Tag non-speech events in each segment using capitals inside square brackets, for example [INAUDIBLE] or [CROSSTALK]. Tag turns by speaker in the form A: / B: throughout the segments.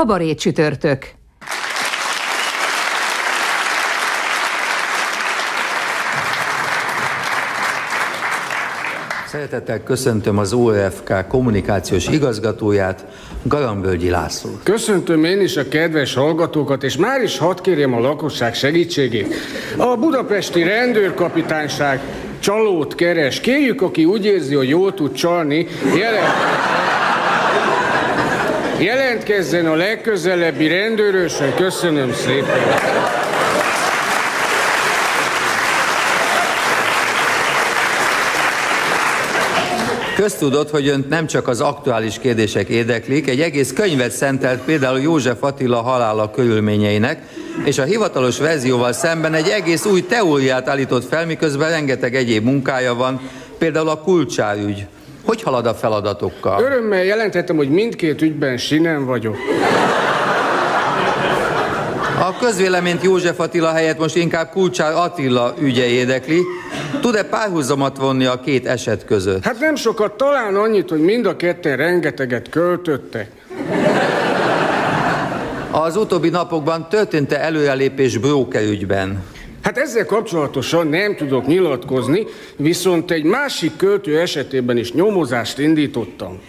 A: Kabaré csütörtök.
B: Szeretettel köszöntöm az OFK kommunikációs igazgatóját, Galambölgyi László.
C: Köszöntöm én is a kedves hallgatókat, és már is hadd kérjem a lakosság segítségét. A budapesti rendőrkapitányság csalót keres. Kérjük, aki úgy érzi, hogy jól tud csalni, jelent... jelentkezzen a legközelebbi rendőrösen. Köszönöm szépen.
B: Köztudott, hogy önt nem csak az aktuális kérdések érdeklik, egy egész könyvet szentelt például József Attila halála körülményeinek, és a hivatalos verzióval szemben egy egész új teóriát állított fel, miközben rengeteg egyéb munkája van, például a kulcsárügy. Hogy halad a feladatokkal?
C: Örömmel jelentettem, hogy mindkét ügyben sinem vagyok.
B: A közvéleményt József Attila helyett most inkább Kulcsár Attila ügye érdekli. Tud-e párhuzamot vonni a két eset között?
C: Hát nem sokat, talán annyit, hogy mind a ketten rengeteget költöttek.
B: Az utóbbi napokban történt-e előrelépés Bróker ügyben?
C: Hát ezzel kapcsolatosan nem tudok nyilatkozni, viszont egy másik költő esetében is nyomozást indítottam.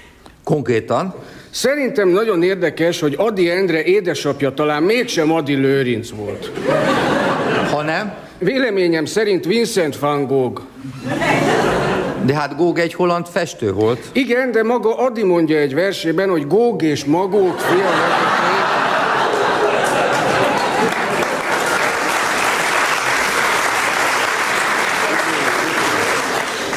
B: Konkrétan?
C: Szerintem nagyon érdekes, hogy Adi Endre édesapja talán mégsem Adi Lőrinc volt.
B: Ha nem?
C: Véleményem szerint Vincent van Gogh.
B: De hát Gogh egy holland festő volt.
C: Igen, de maga Adi mondja egy versében, hogy Gogh és Magók fia lehetett.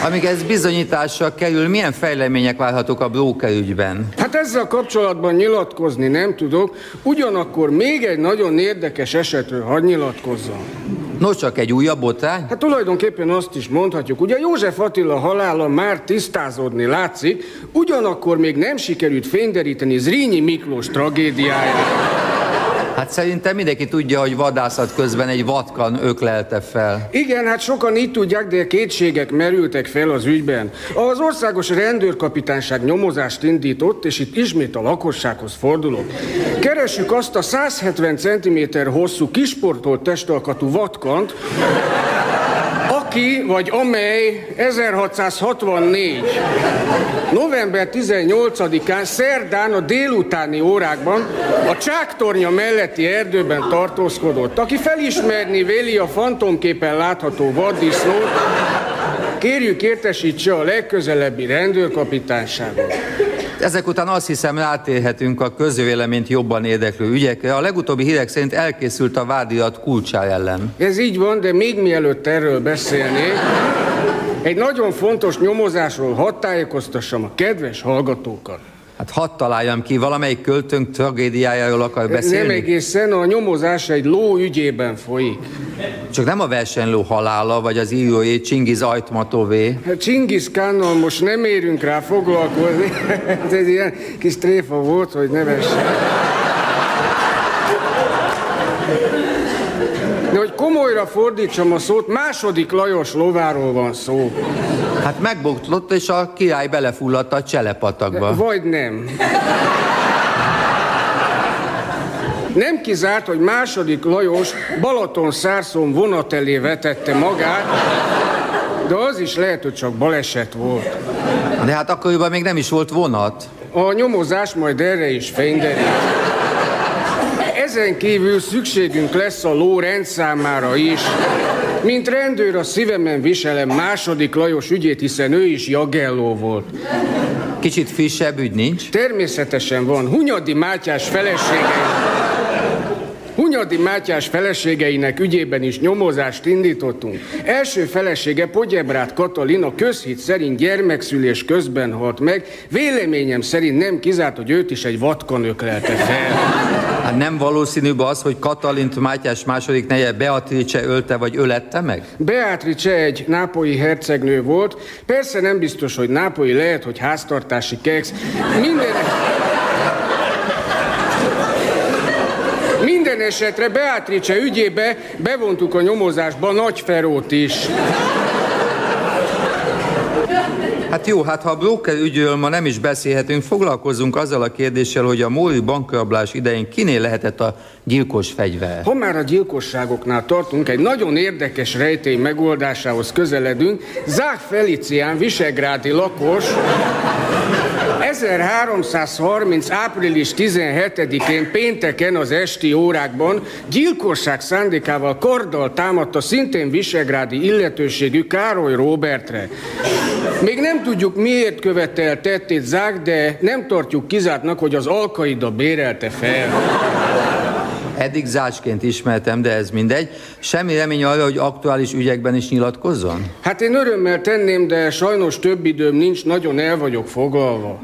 B: Amíg ez bizonyításra kerül, milyen fejlemények várhatók a Bróker ügyben?
C: Hát ezzel kapcsolatban nyilatkozni nem tudok, ugyanakkor még egy nagyon érdekes esetről hadd nyilatkozzam.
B: No, csak egy újabb botrány?
C: Hát tulajdonképpen azt is mondhatjuk, ugye József Attila halála már tisztázódni látszik, ugyanakkor még nem sikerült fényderíteni Zrínyi Miklós tragédiáját.
B: Hát szerintem mindenki tudja, hogy vadászat közben egy vatkan öklelte fel.
C: Igen, hát sokan így tudják, de kétségek merültek fel az ügyben. Az országos rendőrkapitányság nyomozást indított, és itt ismét a lakossághoz fordulok. Keressük azt a 170 cm hosszú kisportolt testalkatú vatkant, aki vagy amely 1664. november 18-án szerdán a délutáni órákban a Csáktornya melletti erdőben tartózkodott. Aki felismerni véli a fantomképen látható vaddisznót, kérjük értesítse a legközelebbi rendőrkapitányságot.
B: Ezek után azt hiszem rátérhetünk a közvéleményt jobban érdeklő ügyekre. A legutóbbi hírek szerint elkészült a vádirat kulcsá ellen.
C: Ez így van, de még mielőtt erről beszélnék, egy nagyon fontos nyomozásról hadd tájékoztassam a kedves hallgatókat.
B: Hát hadd találjam ki, valamelyik költőnk tragédiájáról akar beszélni?
C: Nem egészen, a nyomozás egy ló ügyében folyik.
B: Csak nem a versenyló halála, vagy az íróé Csingiz Ajtmatové.
C: Hát Csingiz Kánnal most nem érünk rá foglalkozni. [LAUGHS] Ez ilyen kis tréfa volt, hogy ne vessen. De hogy komolyra fordítsam a szót, második Lajos lováról van szó.
B: Hát megbotlott, és a király belefulladt a cselepatakba.
C: Vagy nem. Nem kizárt, hogy második Lajos Balaton szárszón vonat elé vetette magát, de az is lehet, hogy csak baleset volt.
B: De hát akkoriban még nem is volt vonat.
C: A nyomozás majd erre is fényderít. Ezen kívül szükségünk lesz a ló rendszámára is. Mint rendőr a szívemen viselem második Lajos ügyét, hiszen ő is Jagelló volt.
B: Kicsit frissebb ügy nincs?
C: Természetesen van. Hunyadi Mátyás felesége. Hunyadi Mátyás feleségeinek ügyében is nyomozást indítottunk. Első felesége Podjebrát Katalina közhit szerint gyermekszülés közben halt meg. Véleményem szerint nem kizárt, hogy őt is egy vatkanök lelte fel.
B: Hát nem valószínűbb az, hogy Katalint Mátyás második neje Beatrice ölte vagy ölette meg?
C: Beatrice egy nápolyi hercegnő volt. Persze nem biztos, hogy nápolyi lehet, hogy háztartási keksz. Minden... Minden esetre Beatrice ügyébe bevontuk a nyomozásba Nagy Ferót is.
B: Hát jó, hát ha a broker ügyről ma nem is beszélhetünk, foglalkozzunk azzal a kérdéssel, hogy a Móri bankrablás idején kinél lehetett a gyilkos fegyver.
C: Ha már a gyilkosságoknál tartunk, egy nagyon érdekes rejtély megoldásához közeledünk. Zák Felicián, visegrádi lakos, 1330. április 17-én pénteken az esti órákban gyilkosság szándékával karddal támadta szintén visegrádi illetőségű Károly Robertre. Még nem tudjuk miért követel tettét Zák, de nem tartjuk kizártnak, hogy az Alkaida bérelte fel.
B: Eddig zácsként ismertem, de ez mindegy. Semmi remény arra, hogy aktuális ügyekben is nyilatkozzon?
C: Hát én örömmel tenném, de sajnos több időm nincs, nagyon el vagyok foglalva.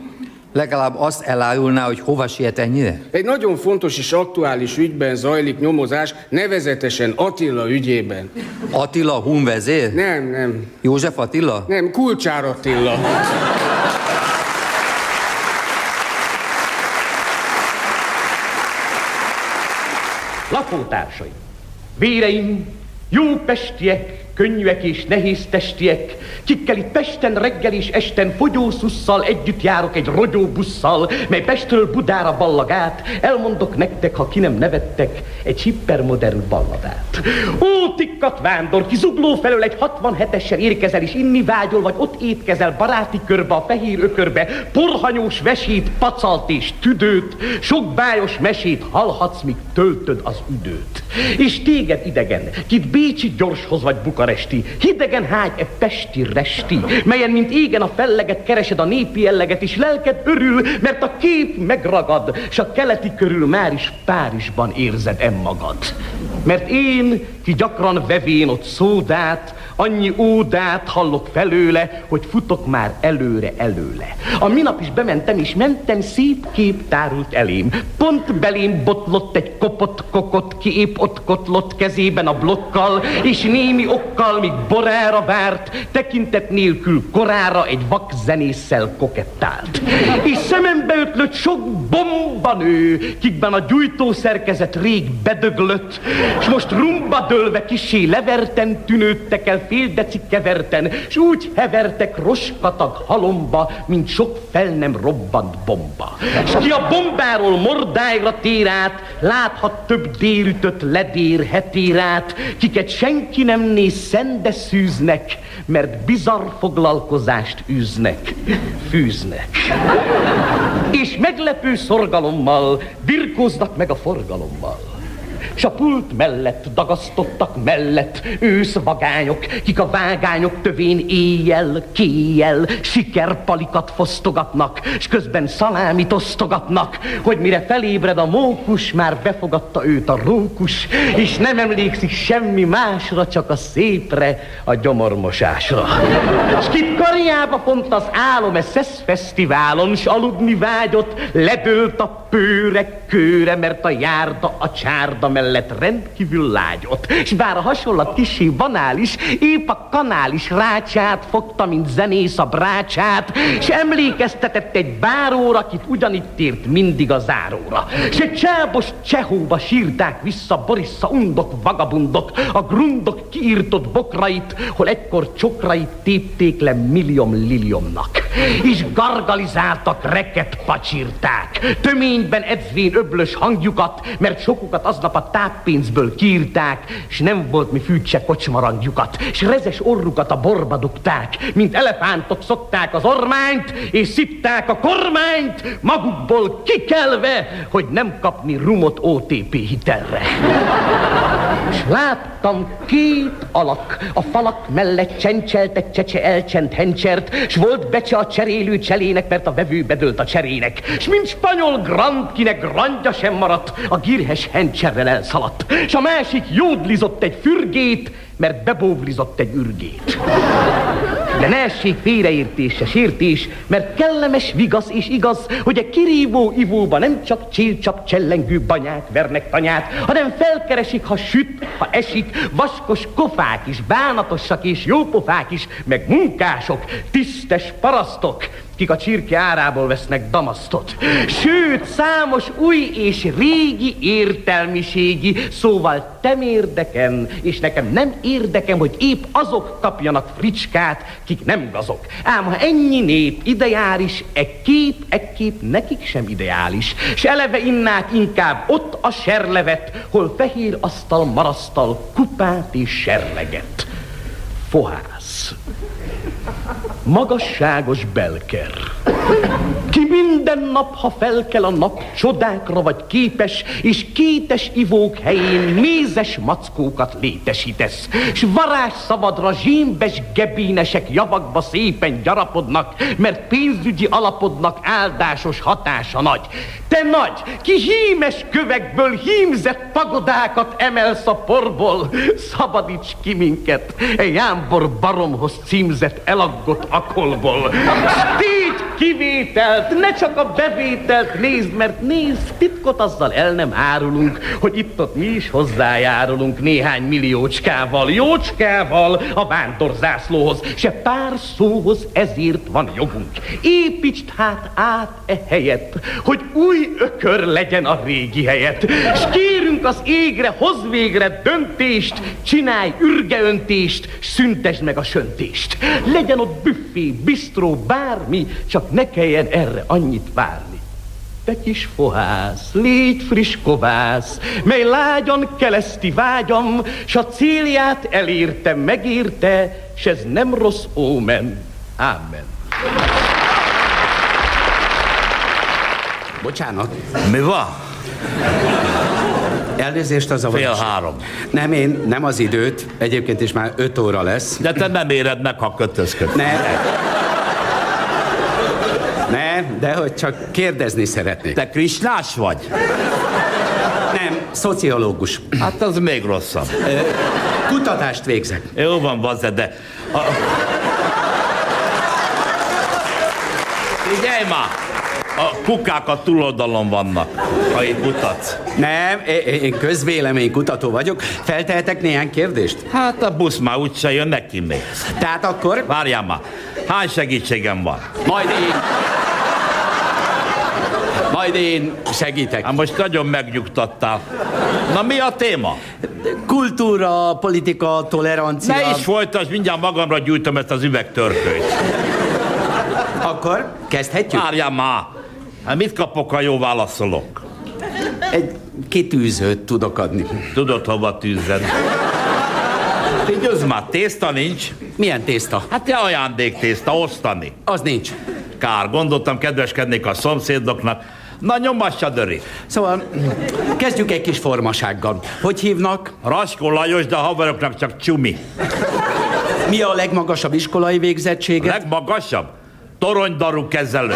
B: Legalább azt elárulná, hogy hova siet ennyire?
C: Egy nagyon fontos és aktuális ügyben zajlik nyomozás, nevezetesen Attila ügyében.
B: Attila Hun vezér?
C: Nem, nem,
B: József Attila?
C: nem, Kulcsár Attila.
D: Lakótársaim, véreim, jó pestiek, könnyűek és nehéz testiek, kikkel itt Pesten reggel és esten fogyószusszal együtt járok egy rogyóbusszal, mely Pestről Budára ballag át, elmondok nektek, ha ki nem nevettek, egy hippermodern balladát. Ó, tikkat vándor, ki zugló felől egy 67-essel érkezel és inni vágyol, vagy ott étkezel baráti körbe, a fehér ökörbe, porhanyós vesét, pacalt és tüdőt, sok bájos mesét hallhatsz, míg töltöd az üdőt. És téged idegen, kit Bécsi gyorshoz vagy bukaresti, hidegen hágy e pesti resti, melyen, mint égen a felleget keresed a népi jelleget, és lelked örül, mert a kép megragad, s a keleti körül már is Párizsban érzed em magad. Mert én, ki gyakran vevén ott szódát, annyi ódát hallok felőle, hogy futok már előre előle. A minap is bementem, és mentem, szép kép tárult elém. Pont belém botlott egy kopott kokot, ki épp ott kotlott kezében a blokkal, és némi okkal, míg borára várt, tekintet nélkül korára egy vak zenésszel kokettált. És szemembe ötlött sok bombanő, kikben a gyújtó szerkezet rég bedöglött, és most rumba dőlve kisé leverten tűnődtek el fél deci keverten, s úgy hevertek roskatag halomba, mint sok fel nem robbant bomba. És ki a bombáról mordájra tér át, láthat több délütött ledér hetérát, kiket senki nem néz szende szűznek, mert bizarr foglalkozást űznek, fűznek. És meglepő szorgalommal birkóznak meg a forgalommal. S a pult mellett dagasztottak mellett őszvagányok, kik a vágányok tövén éjjel, kéjjel sikerpalikat fosztogatnak, s közben szalámit osztogatnak, hogy mire felébred a mókus, már befogadta őt a rókus, és nem emlékszik semmi másra, csak a szépre, a gyomormosásra. S kit karjába pont az álom e szesz fesztiválon, s aludni vágyott, ledőlt a pőre kőre, mert a járda a csárda mellett rendkívül lágyott. És bár a hasonlat kisé banális, épp a kanális rácsát fogta, mint zenész a brácsát, és emlékeztetett egy báróra, akit ugyanitt ért mindig a záróra. És egy csábos csehóba sírták vissza Borissa undok, vagabundok, a grundok kiírtott bokrait, hol egykor csokrait tépték le milliom liliomnak. És gargalizáltak, reket pacsírták, töményben edzvén öblös hangjukat, mert sokukat aznap a táppénzből kiírták, és nem volt mi fűtse kocsmarangjukat, és rezes orrukat a borba dugták, mint elefántok szokták az ormányt, és szitták a kormányt, magukból kikelve, hogy nem kapni rumot OTP hitelre. És láttam két alak, a falak mellett csencseltek csecse elcsent hencsert, s volt becse a cserélő cselének, mert a vevő bedölt a cserének. S mint spanyol grand, kinek grandja sem maradt, a girhes hencserrel elszaladt. S a másik jódlizott egy fürgét, mert bebóvlizott egy ürgét. De ne essék félreértése, sértés, mert kellemes, vigasz és igaz, hogy a kirívó ivóba nem csak csillcsap csellengő banyák vernek tanyát, hanem felkeresik, ha süt, ha esik, vaskos kofák is, bánatosak és jópofák is, meg munkások, tisztes parasztok, kik a csirke árából vesznek damasztot. Sőt, számos új és régi értelmiségi, szóval tem érdeken, és nekem nem érdekem, hogy épp azok kapjanak fricskát, kik nem gazok. Ám ha ennyi nép ideális, e kép, e kép nekik sem ideális. S eleve innák inkább ott a serlevet, hol fehér asztal marasztal kupát és serleget. Fohász. Magasságos belker. Ki minden nap, ha felkel a nap, csodákra vagy képes, és kétes ivók helyén mézes mackókat létesítesz. S varázs szabadra zsémbes gebénesek javakba szépen gyarapodnak, mert pénzügyi alapodnak áldásos hatása nagy. Te nagy, ki hímes kövekből hímzett pagodákat emelsz a porból, szabadíts ki minket, e jámbor baromhoz címzett alagott a kolból. Stíl! Kivételt, ne csak a bevételt nézd, mert nézd, titkot azzal el nem árulunk, hogy itt-ott mi is hozzájárulunk néhány milliócskával, jócskával a vándorzászlóhoz, se pár szóhoz ezért van jogunk. Építsd hát át e helyet, hogy új ökör legyen a régi helyet, s kérünk az égre, hoz végre döntést, csinálj ürgeöntést, szüntesd meg a söntést. Legyen ott büffé, bistró, bármi, csak ne kelljen erre annyit várni. Te kis fohász, légy friss kovász, mely lágyan keleszti vágyam, s a célját elérte, megérte, s ez nem rossz ómen. Ámen.
E: Bocsánat,
F: Mi van?
E: elnézést az a
F: Fél három.
E: Nem, én nem az időt, egyébként is már öt óra lesz.
F: De te nem éred meg, ha kötözködsz.
E: Ne. Ne, de hogy csak kérdezni szeretnék.
F: Te krisnás vagy?
E: Nem, szociológus.
F: Hát az még rosszabb.
E: Kutatást végzek.
F: Jó van, bazd, de... A... Figyelj már! A kukák a túloldalon vannak, ha itt mutatsz.
E: Nem, én közvéleménykutató vagyok. Feltehetek néhány kérdést?
F: Hát a busz már úgyse jön neki még.
E: Tehát akkor
F: Várjál már, hány segítségem van?
E: majd én... Majd én segítek.
F: Hát most nagyon megnyugtattál. Na mi a téma?
E: Kultúra, politika, tolerancia.
F: Ne is folytasd, mindjárt magamra gyújtom ezt az üvegtörkölyt.
E: Akkor kezdhetjük?
F: Várjál már! Hát mit kapok, ha jó válaszolok?
E: Egy kitűzőt tudok adni.
F: Tudod, hova tűzed? Figyelj már, tészta nincs.
E: Milyen tészta?
F: Hát te ajándéktészta osztani.
E: Az nincs.
F: Kár, gondoltam, kedveskednék a szomszédoknak. Na nyomassa, Döri.
E: Szóval kezdjük egy kis formasággal. Hogy hívnak?
F: Raskó Lajos, de a haveroknak csak csumi.
E: Mi a legmagasabb iskolai végzettsége?
F: Legmagasabb? Toronydarú kezelő.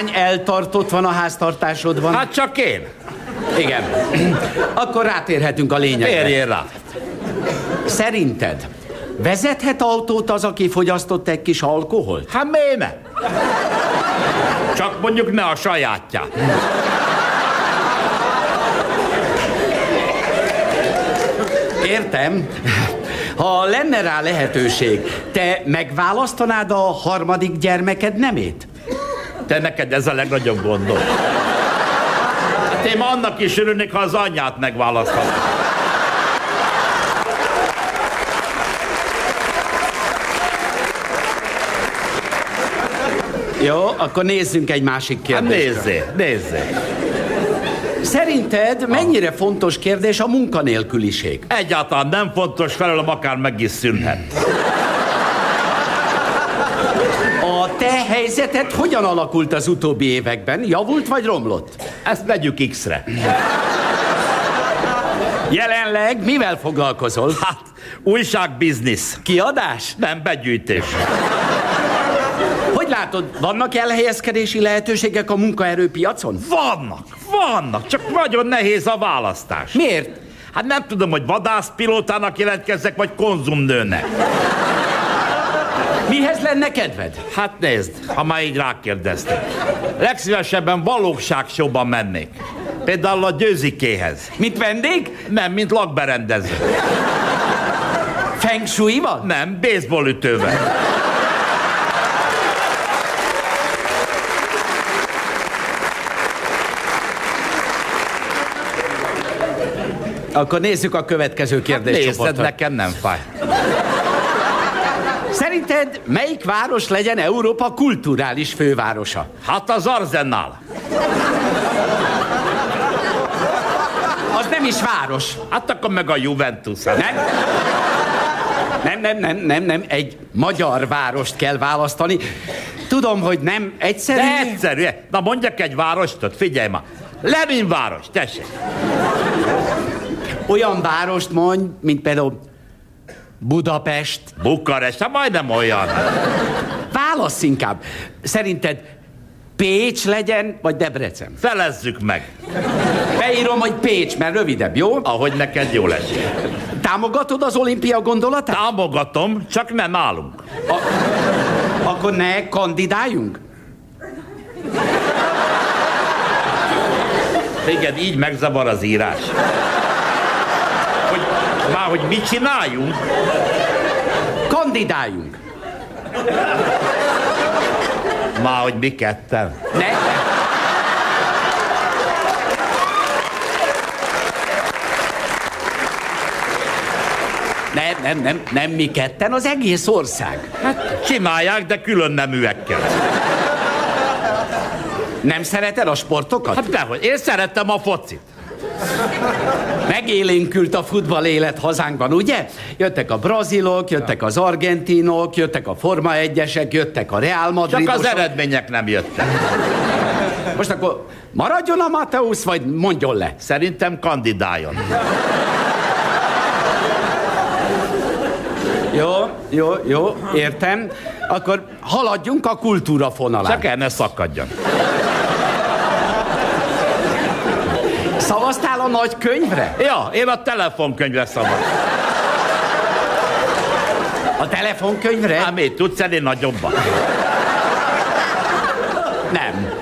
E: Hány eltartott van a háztartásodban?
F: Hát csak én.
E: Igen. Akkor rátérhetünk a lényegre.
F: Férjél rá.
E: Szerinted vezethet autót az, aki fogyasztott egy kis alkoholt?
F: Hát miért ne? Csak mondjuk ne a sajátját.
E: Értem. Ha lenne rá lehetőség, te megválasztanád a harmadik gyermeked nemét?
F: Te neked ez a legnagyobb gondod. Hát én annak is örülnék, ha az anyját megválaszthatnám.
E: Jó, akkor nézzünk egy másik
F: Hát
E: kérdést.
F: nézzé, nézzé.
E: Szerinted mennyire fontos kérdés a munkanélküliség?
F: Egyáltalán nem fontos felelem, akár meg is szűnhet.
E: A te helyzeted hogyan alakult az utóbbi években? Javult vagy romlott?
F: Ezt vegyük X-re.
E: Jelenleg mivel foglalkozol?
F: Hát, újságbiznisz.
E: Kiadás?
F: Nem begyűjtés.
E: Hogy látod, vannak elhelyezkedési lehetőségek a munkaerőpiacon?
F: Vannak, vannak, csak nagyon nehéz a választás.
E: Miért?
F: Hát nem tudom, hogy vadászpilótának jelentkezzek, vagy konzumnőnek.
E: Mihez lenne kedved?
F: Hát nézd, ha már így rákérdeztek. Legszívesebben valóságsóban mennék. Például a győzikéhez.
E: Mint vendég?
F: Nem, mint lakberendező.
E: Feng shui-val?
F: Nem, baseball ütővel.
E: Akkor nézzük a következő
F: Nézd,
E: kérdéscsoportot.
F: nekem nem fáj.
E: Szerinted melyik város legyen Európa kulturális fővárosa?
F: Hát az Arzenál.
E: Az nem is város.
F: Hát akkor meg a Juventus.
E: Nem? Nem, nem, nem, nem, nem. Egy magyar várost kell választani. Tudom, hogy nem egyszerű.
F: De egyszerű. Na mondjak egy várostot, figyelj ma. Lenin város, tessék.
E: Olyan várost mondj, mint például Budapest.
F: Bukarest, hát majdnem olyan.
E: Válasz inkább. Szerinted Pécs legyen, vagy Debrecen?
F: Felezzük meg,
E: Beírom, hogy Pécs, mert rövidebb, jó?
F: ahogy neked jól esik.
E: Támogatod az olimpia gondolatát?
F: Támogatom, csak nem állunk.
E: A, akkor ne kandidáljunk?
F: Téged így megzavar az írás. Már hogy mit csináljunk?
E: Kandidáljunk.
F: Már hogy mi ketten.
E: Ne? Nem, nem, nem, nem mi ketten, az egész ország.
F: Hát csinálják, de külön neműekkel.
E: Nem szereted a sportokat?
F: Hát dehogy, én szerettem a focit.
E: Megélénkült a futball élet hazánkban, ugye? Jöttek a brazilok, jöttek az argentinok, jöttek a Forma 1-esek, jöttek a Real
F: Csak
E: Madridosok.
F: az eredmények nem jöttek.
E: Most akkor maradjon a Mateusz, vagy mondjon le?
F: Szerintem kandidáljon.
E: Jó, jó, jó, értem. Akkor haladjunk a kultúra fonalán.
F: Csak el ne szakadjon.
E: Szavaztál a nagy könyvre?
F: Ja, én a telefonkönyvre szavaz.
E: A telefonkönyvre?
F: Hát mit, tudsz ennél nagyobbat?
E: Nem.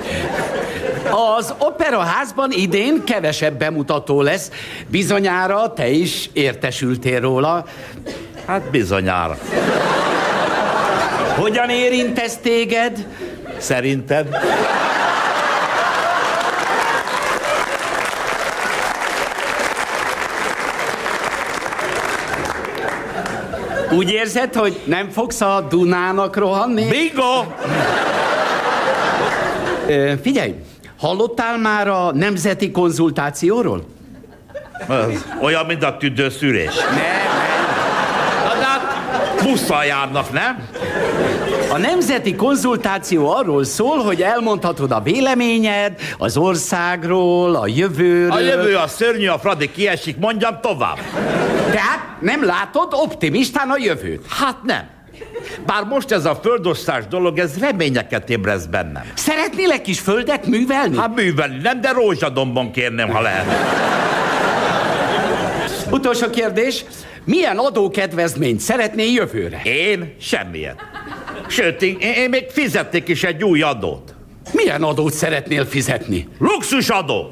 E: Az operaházban idén kevesebb bemutató lesz. Bizonyára te is értesültél róla.
F: Hát bizonyára.
E: Hogyan érint ez téged?
F: Szerinted?
E: Úgy érzed, hogy nem fogsz a Dunának rohanni?
F: Bingo!
E: Ö, figyelj, hallottál már a nemzeti konzultációról?
F: Az olyan, mint a tüdőszűrés.
E: Nem, nem.
F: Na, de hát busszal járnak, nem?
E: A nemzeti konzultáció arról szól, hogy elmondhatod a véleményed az országról, a jövőről.
F: A jövő a szörnyű, a Fradi kiesik, mondjam tovább.
E: Tehát nem látod optimistán a jövőt.
F: Hát nem. Bár most ez a földosztás dolog, ez reményeket ébreszt bennem.
E: Szeretnélek is földet művelni?
F: Hát művelni nem, de rózsadomban kérném, ha lehet.
E: Utolsó kérdés. Milyen adókedvezményt szeretnél jövőre?
F: Én semmilyen. Sőt, én, én még fizették is egy új adót.
E: Milyen adót szeretnél fizetni?
F: Luxusadó!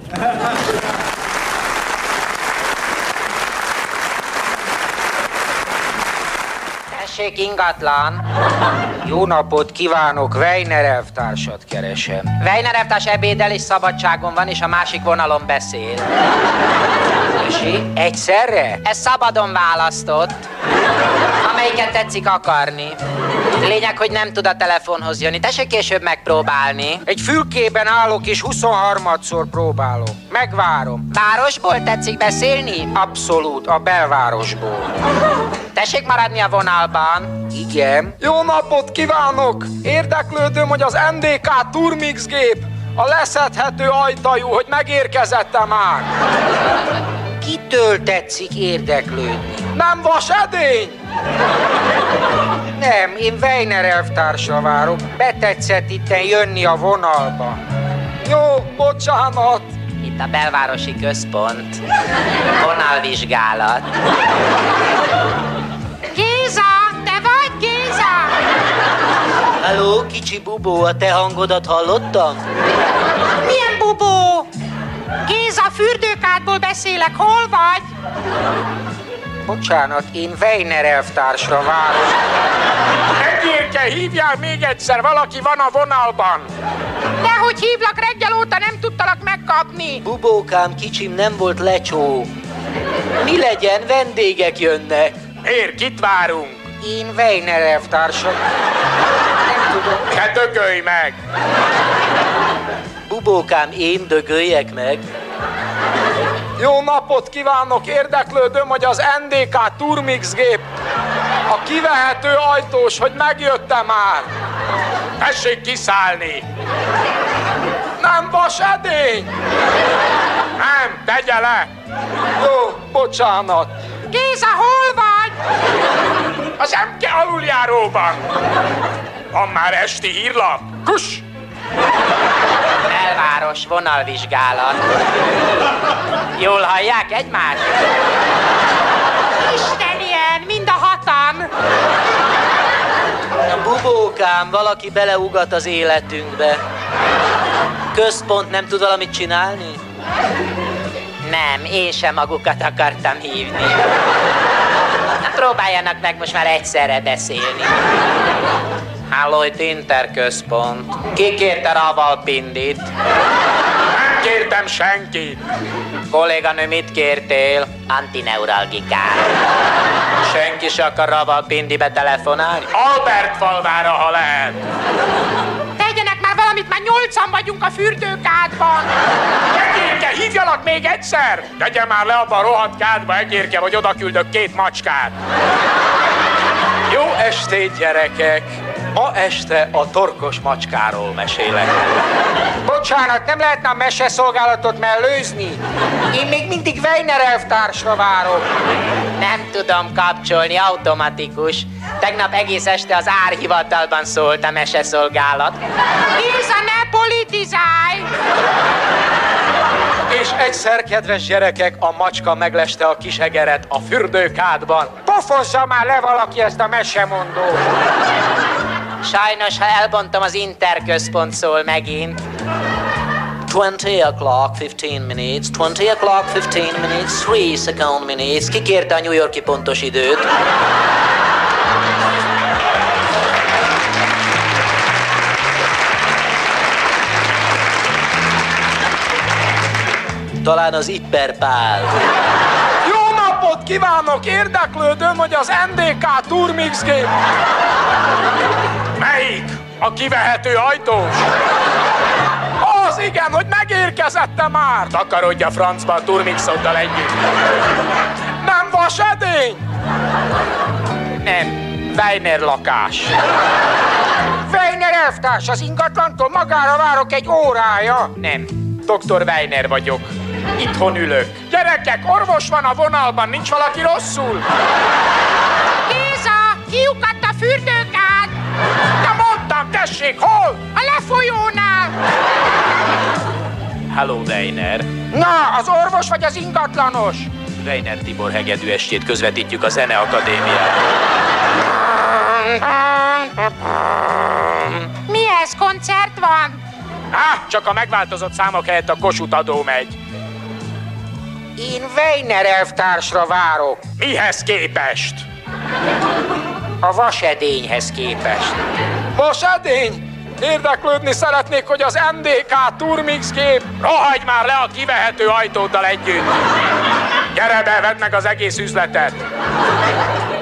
G: Tessék ingatlan. Jó napot kívánok, Weiner elvtársat keresem. Weiner elvtárs ebédel és szabadságon van, és a másik vonalon beszél. Tessék, egyszerre? Ez szabadon választott. Amelyiket tetszik akarni. Lényeg, hogy nem tud a telefonhoz jönni. Tessék később megpróbálni. Egy fülkében állok, és 23-szor próbálok. Megvárom. Városból tetszik beszélni? Abszolút, a belvárosból. Tessék maradni a vonalban. Igen.
H: Jó napot kívánok! Érdeklődöm, hogy az NDK Turmix gép a leszedhető ajtajú, hogy megérkezette már.
G: Kitől tetszik érdeklődni?
H: Nem vas edény?
G: Nem, én Weiner elvtársa várok. Betetszett itten jönni a vonalba.
H: Jó, bocsánat.
G: Itt a belvárosi központ. Vonalvizsgálat. Géza! Halló, kicsi bubó, a te hangodat hallottam? Milyen bubó? Géza, fürdőkádból beszélek, hol vagy? Bocsánat, én Weiner elvtársra várok.
H: Egérke, hívjál még egyszer, valaki van a vonalban.
G: Nehogy hívlak reggel óta, nem tudtalak megkapni. Bubókám, kicsim, nem volt lecsó. Mi legyen, vendégek jönnek.
H: Ér, kit várunk?
G: Én Weiner elvtársa. Nem tudom.
H: Ne dögölj meg!
G: Bubókám, én dögöljek meg.
H: Jó napot kívánok! Érdeklődöm, hogy az NDK Turmix gép a kivehető ajtós, hogy megjötte már. Tessék kiszállni! Nem vas edény! Nem, tegye le! Jó, bocsánat.
G: Géza, hol vagy?
H: Az MK aluljáróban. Van már esti hírlap? Kus!
G: Belváros vonalvizsgálat. Jól hallják egymást? Isten ilyen, mind a hatan! A bubókám, valaki beleugat az életünkbe. Központ nem tud valamit csinálni? Nem, én sem magukat akartam hívni. Na, próbáljanak meg most már egyszerre beszélni. Halló, itt Interközpont. Ki kérte Ravalpindit?
H: Nem kértem senkit.
G: Kolléganő, mit kértél? Antineuralgikát. Senki se akar Ravalpindibe telefonálni?
H: Albert falvára, ha lehet.
G: Tegyenek már valamit, már nyolcan vagyunk a fürdőkádban.
H: Egérke, hívjalak még egyszer! Tegye már le abba a rohadt kádba, Egérke, vagy oda küldök két macskát.
I: Jó estét, gyerekek! Ma este a torkos macskáról mesélek.
G: Bocsánat, nem lehetne a meseszolgálatot mellőzni? Én még mindig Weiner elvtársra várok. Nem tudom kapcsolni, automatikus. Tegnap egész este az árhivatalban szólt a meseszolgálat. Géza, ne politizálj!
I: És egyszer, kedves gyerekek, a macska megleste a kisegeret a fürdőkádban.
G: Pofozza már le valaki ezt a mesemondót! Sajnos, ha elbontom, az interközpont szól megint.
J: 20 o'clock 15 minutes, 20 o'clock 15 minutes, 3 second minutes. Ki kérte a New Yorki pontos időt? Talán az Ipper Pál.
H: Napot kívánok! Érdeklődöm, hogy az NDK Turmix gép... Melyik? A kivehető ajtós? Az igen, hogy megérkezette már! Takarodj a francba a Turmixoddal együtt. Nem vas edény?
G: Nem, Weiner lakás. Weiner elvtárs, az ingatlantól magára várok egy órája. Nem, Dr. Weiner vagyok. Itthon ülök.
H: Gyerekek, orvos van a vonalban, nincs valaki rosszul?
G: Géza, kiukadt a fürdőkád!
H: De mondtam, tessék, hol?
G: A lefolyónál!
I: Hello, Weiner.
G: Na, az orvos vagy az ingatlanos?
I: Weiner Tibor hegedű estét közvetítjük a Zeneakadémiában.
G: Mi ez, koncert van?
H: Á, csak a megváltozott számok helyett a Kossuth adó megy.
G: Én Weiner elvtársra várok.
H: Mihez képest?
G: A vasedényhez képest.
H: Vasedény? Érdeklődni szeretnék, hogy az MDK Turmix gép rohagy már le a kivehető ajtóddal együtt. Gyere be, vedd meg az egész üzletet.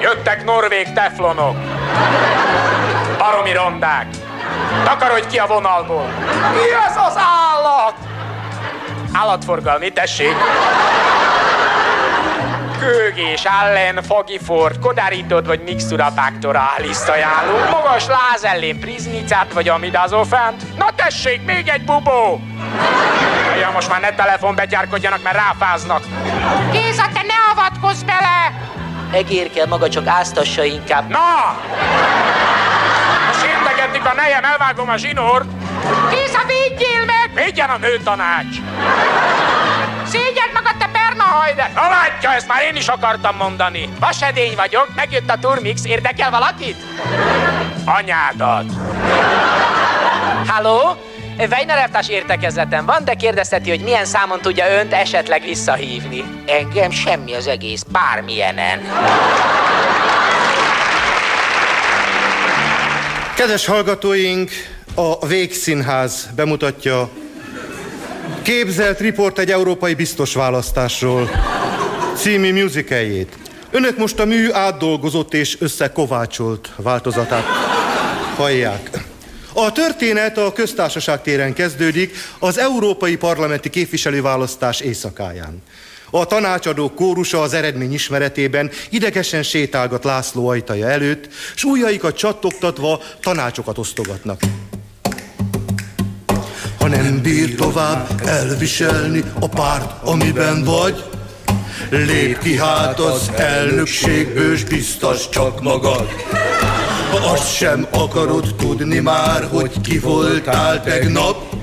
H: Jöttek norvég teflonok. Baromi rondák. Takarodj ki a vonalból. Mi ez az állat? Állatforgalmi, tessék. Kőgés, Allen, Fagifort, Kodáridot vagy Mixtura Pactoralis ajánlunk. Magas láz ellen Priznicát vagy Amidazofent. Na tessék, még egy bubó! Ja, most már ne telefonbetyárkodjanak, mert ráfáznak.
G: Géza, te ne avatkozz bele!
J: Egérke, maga csak áztassa inkább.
H: Na! A nejem, elvágom a zsinort.
G: Géza, védjél meg!
H: Védjen a nőtanács!
G: Szégyed magad, te bernahajde!
H: Na látja, ezt már én is akartam mondani. Vasedény vagyok, megjött a Turmix, érdekel valakit? Anyádat.
J: Halló? Weiner elvtárs értekezleten van, de kérdezteti, hogy milyen számon tudja önt esetleg visszahívni.
G: Engem semmi az egész, bármilyenen.
K: Kedves hallgatóink, a Végszínház bemutatja Képzelt riport egy európai biztos választásról című musicaljét. Önök most a mű átdolgozott és összekovácsolt változatát hallják. A történet a köztársaság téren kezdődik az európai parlamenti képviselőválasztás éjszakáján. A tanácsadó kórusa az eredmény ismeretében idegesen sétálgat László ajtaja előtt, s ujjaikat csattogtatva tanácsokat osztogatnak. Ha nem bír tovább elviselni a párt, amiben vagy, lép ki hát az elnökségből, s biztos csak magad. Ha azt sem akarod tudni már, hogy ki voltál tegnap,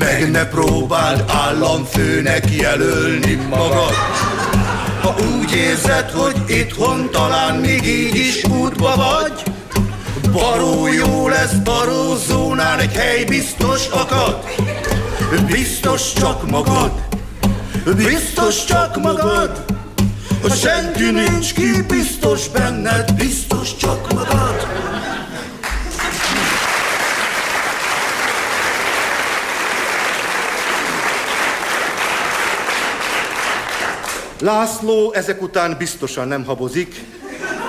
K: meg ne próbáld államfőnek jelölni magad. Ha úgy érzed, hogy itthon talán még így is útba vagy, Baró jó lesz barózónál egy hely biztos akad. Biztos csak magad, biztos csak magad. Ha senki nincs ki, biztos benned, biztos csak magad. László ezek után biztosan nem habozik,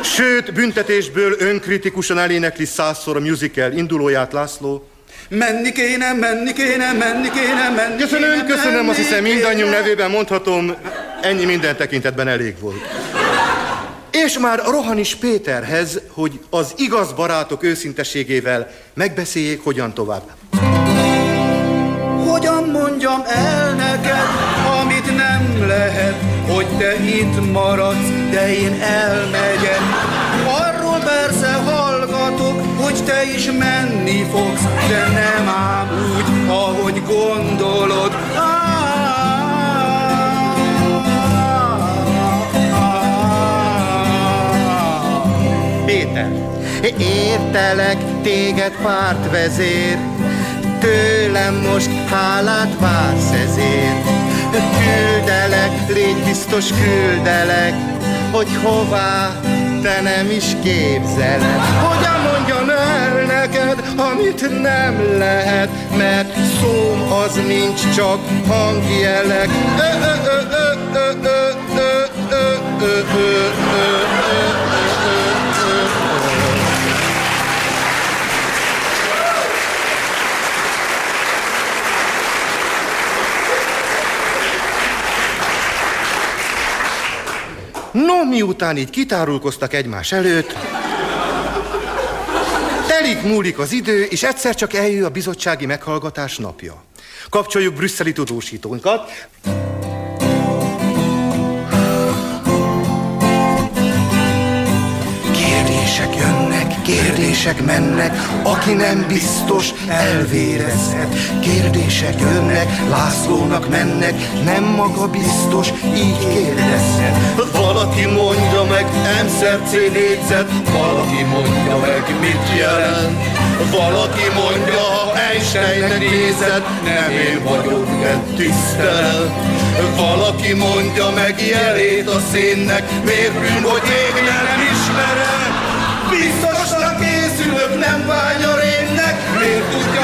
K: sőt, büntetésből önkritikusan elénekli százszor a musical indulóját László.
L: Menni kéne, menni kéne, menni kéne, menni
K: Köszönöm,
L: kéne,
K: köszönöm,
L: menni
K: azt hiszem mindannyiunk nevében mondhatom, ennyi minden tekintetben elég volt. És már rohan is Péterhez, hogy az igaz barátok őszinteségével megbeszéljék, hogyan tovább.
L: Hogyan mondjam el neked, amit nem lehet, hogy te itt maradsz, de én elmegyek. Arról persze hallgatok, hogy te is menni fogsz, de nem ám úgy, ahogy gondolod.
K: Péter, értelek téged pártvezér, tőlem most hálát vársz ezért. Küldelek, légy biztos küldelek, hogy hová te nem is képzeled. Hogyan mondjam el neked, amit nem lehet, mert szóm az nincs, csak hangjelek. Ö, ö, ö, ö, ö, ö, ö, ö, ö, ö, ö. No, miután így kitárulkoztak egymás előtt, telik múlik az idő, és egyszer csak eljön a bizottsági meghallgatás napja. Kapcsoljuk brüsszeli tudósítónkat. Kérdések mennek, aki nem biztos, elvérezhet. Kérdések jönnek, Lászlónak mennek, nem maga biztos, így kérdezhet. Valaki mondja meg, MSZRC négyzet, valaki mondja meg, mit jelent. Valaki mondja, ha Einsteinnek nézed, nem én vagyok, de tisztelem. Valaki mondja meg jelét a szénnek, miért bűn, hogy ég nem ismerem. Biztosnak készülök, nem vágy a rémnek, miért tudja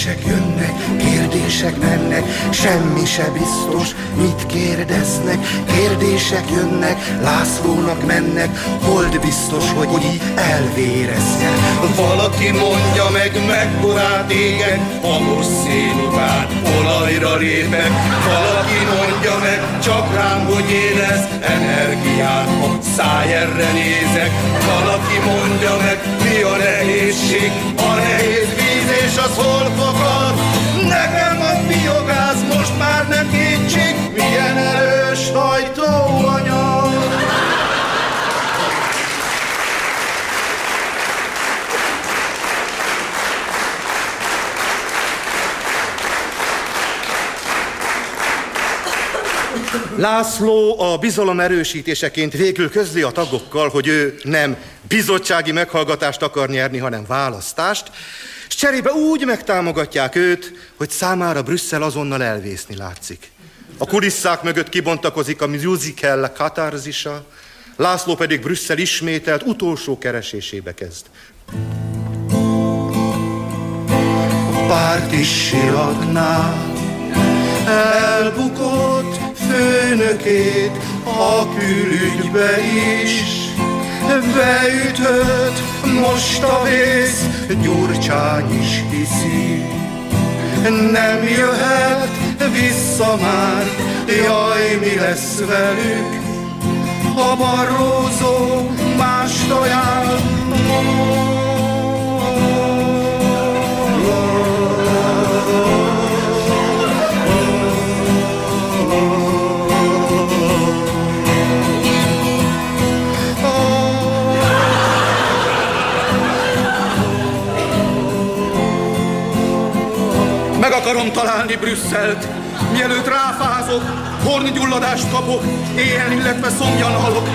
K: Kérdések jönnek, kérdések
L: mennek, semmi se biztos, mit kérdeznek, kérdések jönnek, Lászlónak mennek, hold biztos, hogy, így elvéreznek. Valaki mondja meg, mekkorát égek, a szén után olajra lépek. Valaki mondja meg, csak rám, hogy érez energiát, a száj erre nézek. Valaki mondja meg, mi a nehézség, a nehéz víz és az hol fakad. Nekem a biogáz most már nem kétség, milyen erős hajtóanyag.
M: László a bizalom erősítéseként végül közli a tagokkal, hogy ő nem bizottsági meghallgatást akar nyerni, hanem választást, és cserébe úgy megtámogatják őt, hogy számára Brüsszel azonnal elvészni látszik. A kulisszák mögött kibontakozik a musical katarzisa, László pedig Brüsszel ismételt utolsó keresésébe kezd.
L: A párti siratnál elbukott főnökét a külügybe is. Beütött most a vész, Gyurcsány is hiszi. Nem jöhet vissza már, jaj, mi lesz velük, ha Barrózó más ajánl. Meg akarom találni Brüsszelt, mielőtt ráfázok, horngyulladást kapok, éjjel, illetve szomjan halok.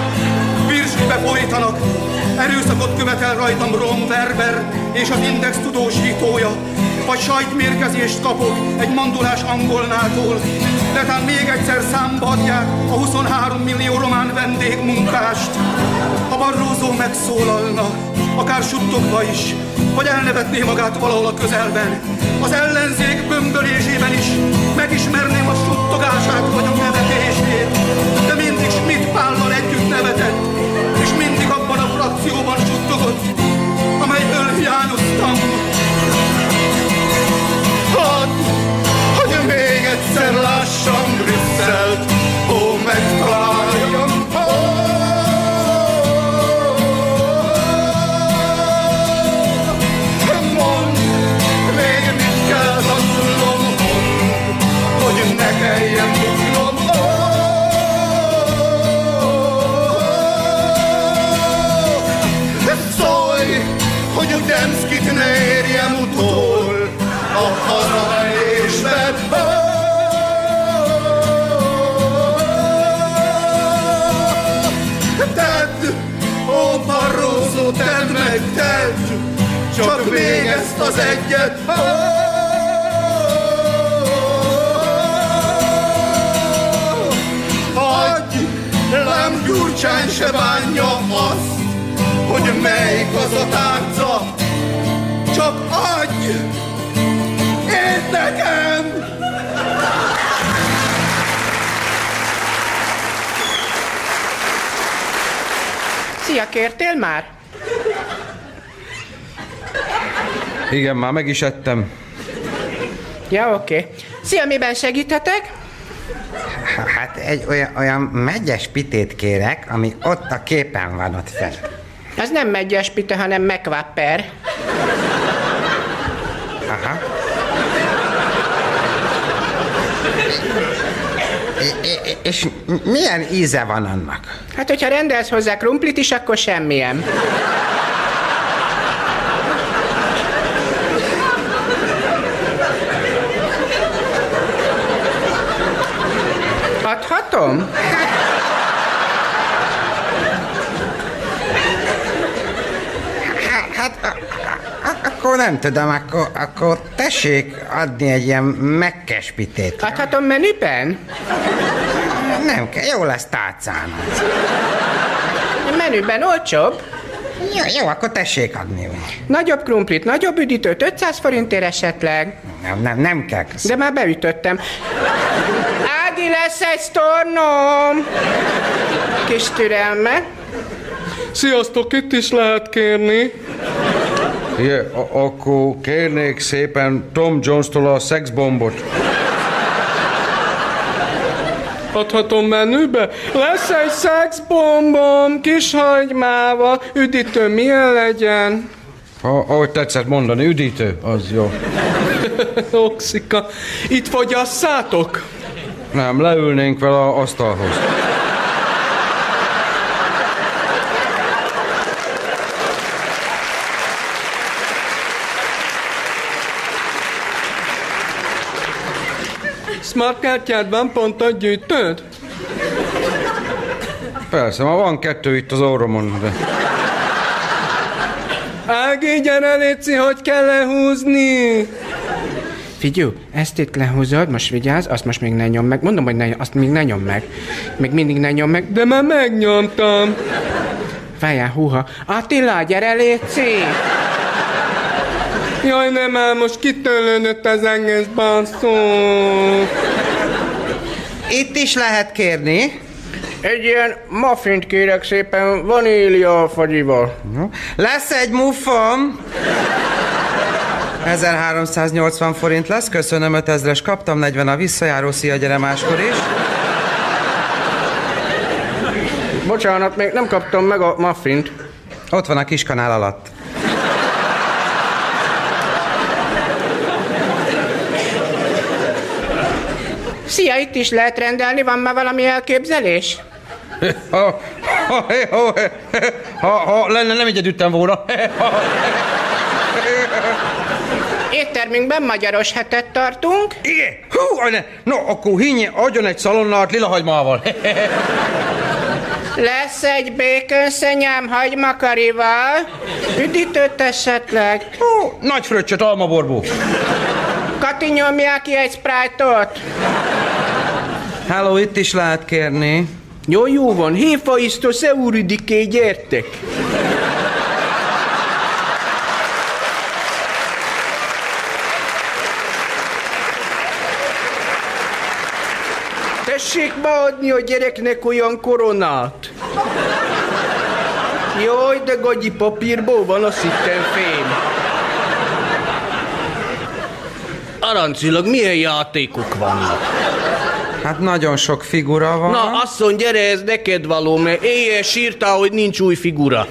L: Virslibe folytanak, erőszakot követel rajtam Ron Werber és az Index tudósítója, vagy sajtmérkezést kapok egy mandulás angolnától, de talán még egyszer számba adják a 23 millió román vendégmunkást. Ha Barrózó megszólalna, akár suttogva is, vagy elnevetné magát valahol a közelben, az ellenzék bömbölésében is megismerném a suttogását vagy a nevetését, de mindig Schmidt Pállal együtt nevetett, és mindig abban a frakcióban suttogott, amelyből hiányoztam. Hadd, hogy még egyszer lássam még ezt az egyet. Hagyj, lám Gyurcsány se bánja azt, hogy melyik az a tárca, csak adj, én nekem!
N: Szia, kértél már?
O: Igen, már meg is ettem.
N: Ja, oké. Okay. Szia, miben segíthetek?
P: Hát egy olyan, olyan megyes pitét kérek, ami ott a képen van ott fent.
N: Az nem megyes pite, hanem megvapper.
P: Aha. És milyen íze van annak?
N: Hát, hogyha rendelsz hozzá krumplit is, akkor semmilyen. Adhatom?
P: Hát, hát a- a- akkor nem tudom, akkor, akkor tessék adni egy ilyen mekkes pitét.
N: Adhatom menüben?
P: Nem kell, jó lesz tálcán.
N: Menüben olcsóbb?
P: Jó, jó, akkor tessék adni.
N: Nagyobb krumplit, nagyobb üdítőt, 500 forintért esetleg.
P: Nem, nem, nem kell.
N: De már beütöttem. Ági lesz egy sztornom! Kis türelme.
C: Sziasztok, itt is lehet kérni.
O: A- akkor kérnék szépen Tom Jones-tól a szexbombot.
C: Adhatom menübe? Lesz egy szexbombom, kis hagymával, üdítő milyen legyen?
O: Ha, ahogy tetszett mondani, üdítő, az jó. [LAUGHS]
C: Oxika, itt fogyasszátok?
O: Nem, leülnénk vele a asztalhoz.
C: Smart van, pontot gyűjtöd?
O: Persze, ma van kettő itt az orromon, de...
C: Ági, gyere léci, hogy kell lehúzni?
N: Figyú, ezt itt lehúzod, most vigyázz, azt most még ne nyom meg. Mondom, hogy ne, azt még ne nyom meg. Még mindig ne nyom meg.
C: De már megnyomtam.
N: Várjál, húha. Attila, gyere léci!
C: Jaj, nem már most kitölődött az egész basszó.
P: Itt is lehet kérni.
N: Egy ilyen muffint kérek szépen, vanília alfagyival.
P: Lesz egy muffom. 1380 forint lesz, köszönöm 5000-es, kaptam 40 a visszajáró, szia, gyere máskor is.
N: Bocsánat, még nem kaptam meg a muffint.
P: Ott van a kis kanál alatt.
N: Itt is lehet rendelni, van már valami elképzelés?
O: Ha, ha, ha, ha, ha lenne, nem így ütem volna.
N: Éttermünkben magyaros hetet tartunk.
O: Igen. Hú, ne. No, akkor hinnye, adjon egy szalonnát lilahagymával.
N: Lesz egy békönszenyám hagymakarival. Üdítőt esetleg.
O: Hú, nagy fröccsöt almaborbó.
N: Kati, nyomják ki egy sprite-ot.
P: Hello, itt is lehet kérni.
N: Jó, jó van. Héfaisztó szeúridiké, gyertek. Tessék beadni a gyereknek olyan koronát. Jaj, de gagyi papírból van a szittenfém. Arancilag milyen játékok vannak?
P: Hát nagyon sok figura van.
N: Na, asszony, gyere, ez neked való, mert éjjel sírtál, hogy nincs új figura.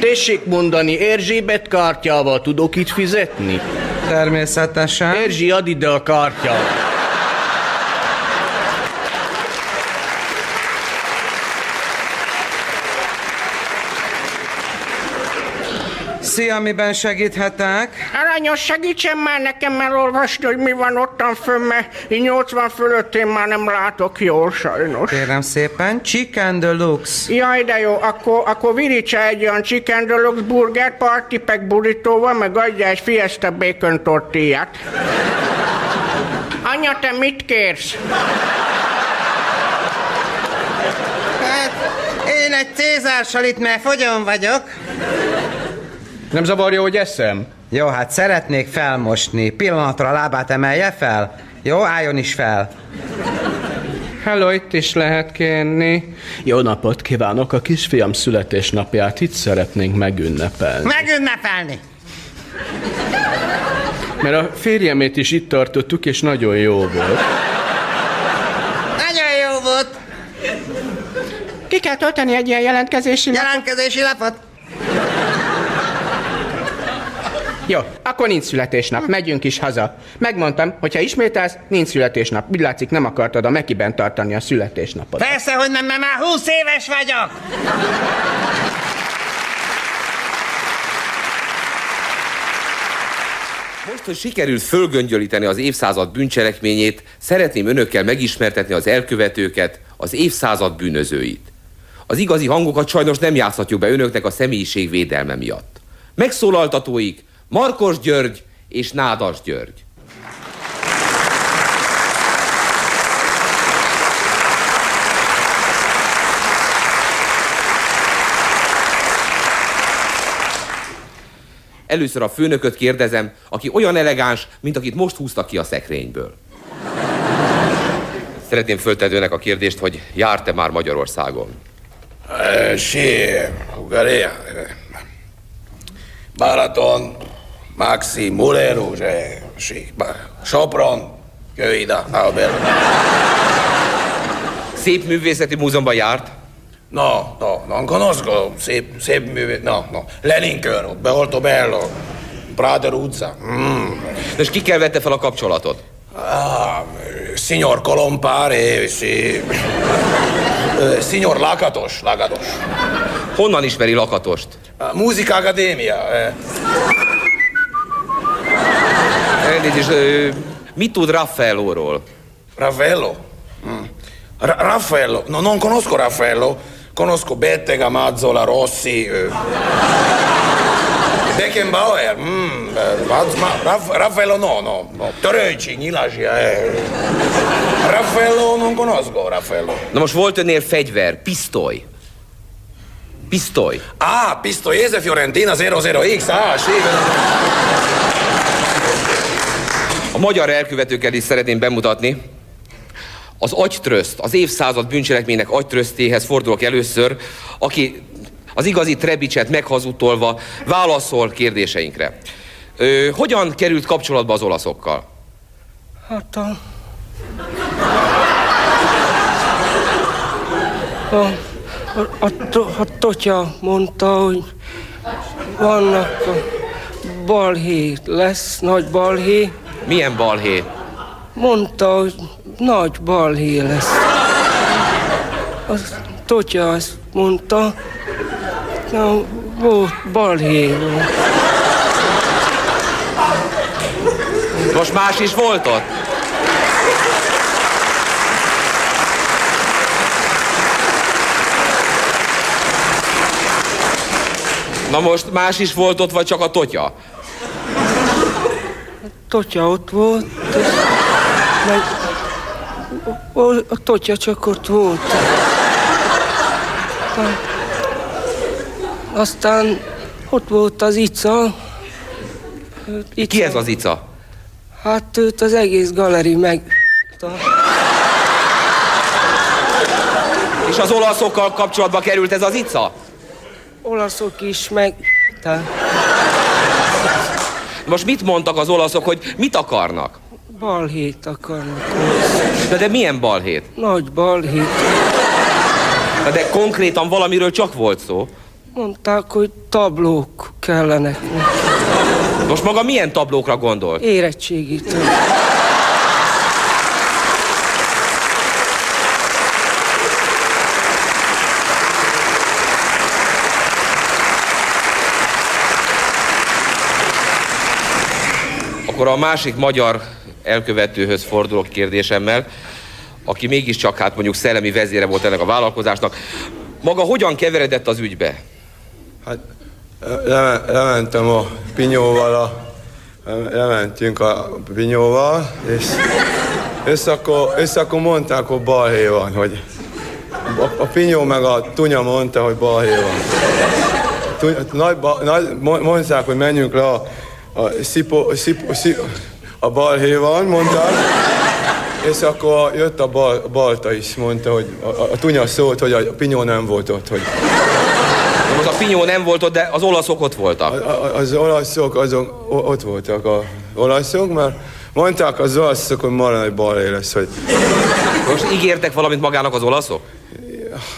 N: Tessék mondani, Erzsébet kártyával tudok itt fizetni?
P: Természetesen.
N: Erzsi, add ide a kártyát.
P: Szia, miben segíthetek?
N: Aranyos, segítsen már nekem elolvasni, hogy mi van ottan fönn, mert én 80 fölött én már nem látok jól, sajnos.
P: Kérem szépen. Chicken Deluxe.
N: Jaj, de jó, akkor, akkor virítsa egy olyan chicken deluxe burger, party pack burítóval, meg adja egy fiesta bacon tortillát. Anya, te mit kérsz?
P: Hát, én egy Cézársal itt, mert fogyon vagyok.
C: Nem zavarja, hogy eszem?
P: Jó, hát szeretnék felmosni. Pillanatra a lábát emelje fel. Jó, álljon is fel.
N: Hello, itt is lehet kérni. Jó napot kívánok! A kisfiam születésnapját itt szeretnénk megünnepelni.
P: Megünnepelni!
N: Mert a férjemét is itt tartottuk, és nagyon jó volt.
P: Nagyon jó volt.
N: Ki kell tölteni egy ilyen jelentkezési lapot?
P: Jelentkezési lapot.
N: Jó, akkor nincs születésnap, megyünk is haza. Megmondtam, hogy ha ismételsz, nincs születésnap. Úgy látszik, nem akartad a Mekiben tartani a születésnapot.
P: Persze, hogy nem, mert már 20 éves vagyok.
Q: Most, hogy sikerült fölgöngyölíteni az évszázad bűncselekményét, szeretném önökkel megismertetni az elkövetőket, az évszázad bűnözőit. Az igazi hangokat sajnos nem játszhatjuk be önöknek a személyiség védelme miatt. Megszólaltatóik Markos György és Nádas György. Először a főnököt kérdezem, aki olyan elegáns, mint akit most húztak ki a szekrényből. Szeretném föltenni a kérdést, hogy járt-e már Magyarországon?
R: Sí, Bulgária. Balaton, Maxi, Mulero, Ba- Sopron, Kőida, Albert.
Q: Szép művészeti múzeumban járt?
R: No, no, non conosco, szép, szép művét, no, no. Lenin kör, Beolto Bello, Prader utca. Mm.
Q: És kikkel vette fel a kapcsolatot?
R: Ah, signor Colompare. Eh, Signor Lakatos, Lakatos.
Q: Honnan ismeri Lakatost?
R: Múzika Akadémia.
Q: Elnézést, mit tud Raffaellóról?
R: Raffaello? Mm. Ra- Raffaello? No, non conosco Raffaello. Conosco Bettega, Mazzola, Rossi. eh. [LAUGHS] Beckenbauer. Mm. ma- Raff- Raffaello no, no. no. Törőcsi, Nyilasja. Eh. Raffaello non conosco, Raffaello.
Q: Na most volt önnél fegyver, pisztoly. Pisztoly.
R: Ah, Pistoiese Fiorentina 00X. Ah, sì.
Q: A magyar elkövetőket is szeretném bemutatni. Az agytröszt, az évszázad bűncselekménynek agytrösztéhez fordulok először, aki az igazi Trebicset meghazudtolva válaszol kérdéseinkre. Ö, hogyan került kapcsolatba az olaszokkal?
S: Hát a... A, a, a, a totya mondta, hogy vannak a balhé, lesz nagy balhé.
Q: Milyen balhé?
S: Mondta, hogy nagy balhé lesz. Az totya azt mondta, na, volt balhé volt.
Q: Most más is volt ott? Na most más is volt ott, vagy csak a totya?
S: Totya ott volt, meg a, a totya csak ott volt. Aztán ott volt az Ica. Ica.
Q: Ki ez az Ica?
S: Hát őt az egész galeri meg...
Q: És az olaszokkal kapcsolatba került ez az Ica?
S: Olaszok is meg...
Q: Most mit mondtak az olaszok, hogy mit akarnak?
S: Balhét akarnak.
Q: De, de milyen balhét?
S: Nagy balhét.
Q: Na De konkrétan valamiről csak volt szó.
S: Mondták, hogy tablók kellenek.
Q: Most maga milyen tablókra gondolt?
S: Érettségitől.
Q: Akkor a másik magyar elkövetőhöz fordulok kérdésemmel, aki mégiscsak hát mondjuk szellemi vezére volt ennek a vállalkozásnak. Maga hogyan keveredett az ügybe?
T: Hát le, lementem a pinyóval, a, lementünk a pinyóval, és, és, akkor, és akkor mondták, hogy balhé van, hogy a, a pinyó meg a tunya mondta, hogy balhé van. Tuny, nagy, ba, nagy, mo- mondták, hogy menjünk le a, a, szipo, szipo, szipo, a balhé van, mondták, és akkor jött a bal, balta is, mondta, hogy a, a, a tunya szólt, hogy a pinyó nem volt ott, hogy
Q: most a pinyó nem volt ott, de az olaszok ott voltak.
T: A- Az olaszok azok o- ott voltak az olaszok, mert mondták az olaszok, hogy ma egy balé lesz, hogy
Q: Most ígértek valamit magának az olaszok?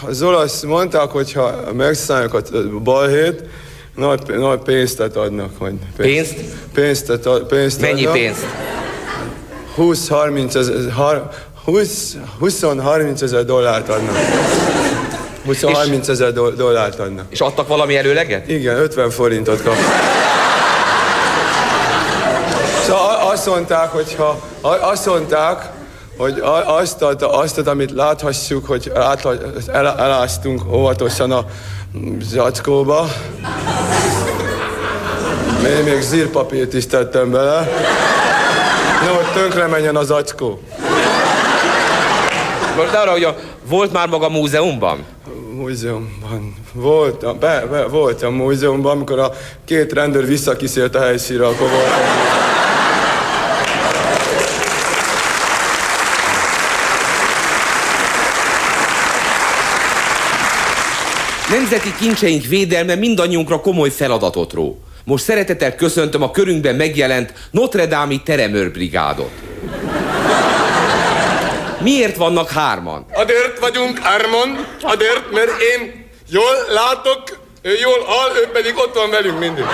T: az olasz mondták, hogy ha megszálljuk a balhét, nagy, nagy pénzt adnak. Hogy
Q: Pénzt?
T: Pénzt, ad, pénzt
Q: Mennyi
T: adnak.
Q: pénzt?
T: 20-30 ezer, har- 20 20-30 ezer dollárt adnak. 20-30 ezer do- dollárt adnak.
Q: És adtak valami előleget?
T: Igen, 50 forintot kap. Szóval azt mondták, hogy ha, azt mondták, hogy azt, ad, azt ad, amit láthassuk, hogy eláztunk óvatosan a zacskóba. Még, még zírpapírt is tettem bele. No, hogy tönkre menjen az zacskó.
Q: Most arra, hogy a, volt már maga múzeumban?
T: múzeumban. Voltam, be, be, voltam múzeumban, amikor a két rendőr visszakísért a helyszínre, akkor voltam.
Q: Nemzeti kincseink védelme mindannyiunkra komoly feladatot ró. Most szeretettel köszöntöm a körünkben megjelent Notre-Dame-i teremőrbrigádot. Miért vannak hárman?
T: Adért vagyunk hárman, adért, mert én jól látok, ő jól hall, ő pedig ott van velünk mindig.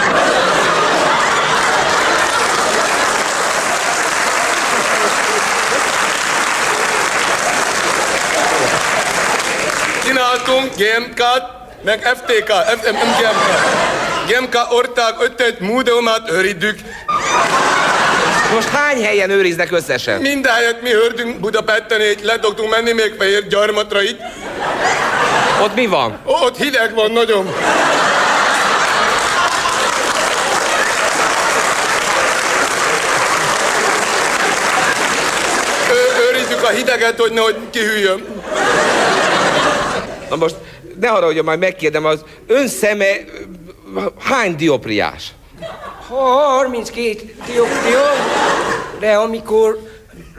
T: Csináltunk GMK-t, meg FTK, FMGMK. GMK ország ötöt múzeumát őriddük.
Q: Most hány helyen őriznek összesen?
T: Mindahelyet mi hördünk Budapesten, így le tudtunk menni még fehér gyarmatra itt.
Q: Ott mi van?
T: Ott hideg van nagyon. Ő, őrizzük a hideget, hogy nehogy kihűljön.
Q: Na most, ne haragudjon, majd megkérdem, az ön szeme hány diopriás?
S: 32 dioptrium, de amikor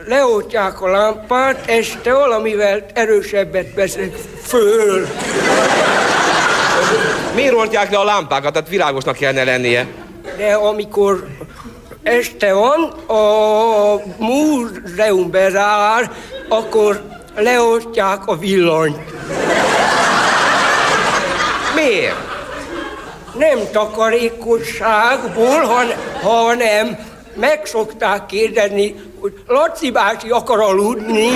S: leoltják a lámpát, este valamivel erősebbet veszek föl.
Q: Miért oltják le a lámpákat? Tehát világosnak kellene lennie.
S: De amikor este van, a múzeum bezár, akkor leoltják a villanyt.
Q: Miért?
S: Nem takarékosságból, han, hanem meg szokták kérdezni, hogy Laci bácsi akar aludni.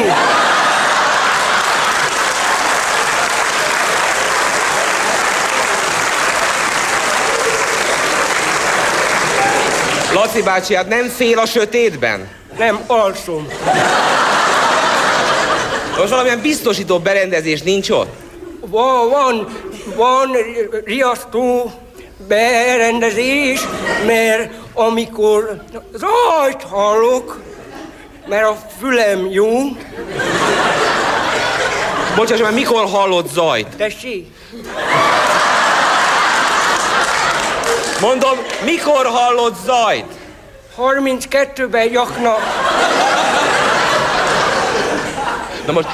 Q: Laci bácsi, hát nem fél a sötétben?
S: Nem, alszom.
Q: Most valamilyen biztosító berendezés nincs ott?
S: Van, van, van riasztó berendezés, mert amikor zajt hallok, mert a fülem jó.
Q: Bocsáss, már mikor hallott zajt?
S: Tessék?
Q: Mondom, mikor hallott zajt?
S: 32-ben jakna.
Q: Na most,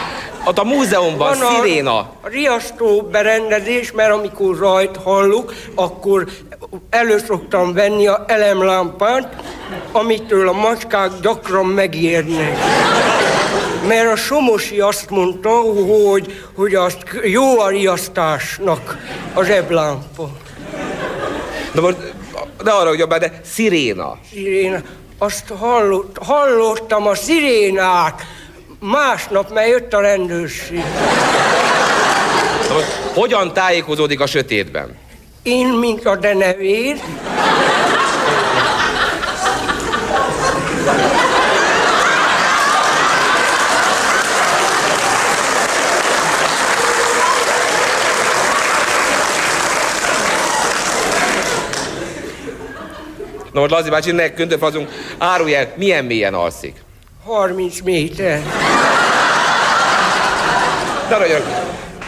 Q: ott a múzeumban
S: Van
Q: sziréna.
S: A riasztó berendezés, mert amikor rajt hallok, akkor elő szoktam venni a elemlámpát, amitől a macskák gyakran megérnek. Mert a Somosi azt mondta, hogy, hogy azt jó a riasztásnak a zseblámpa.
Q: Na most, ne arra, hogy de sziréna.
S: Sziréna. Azt hallott, hallottam a szirénát. Másnap, mert jött a rendőrség.
Q: Na most, hogyan tájékozódik a sötétben?
S: Én, mint a denevér,
Q: Na most Lazi bácsi, ne köntőfazunk, árulj el, milyen mélyen alszik?
S: 30 méter.
Q: Ragyog.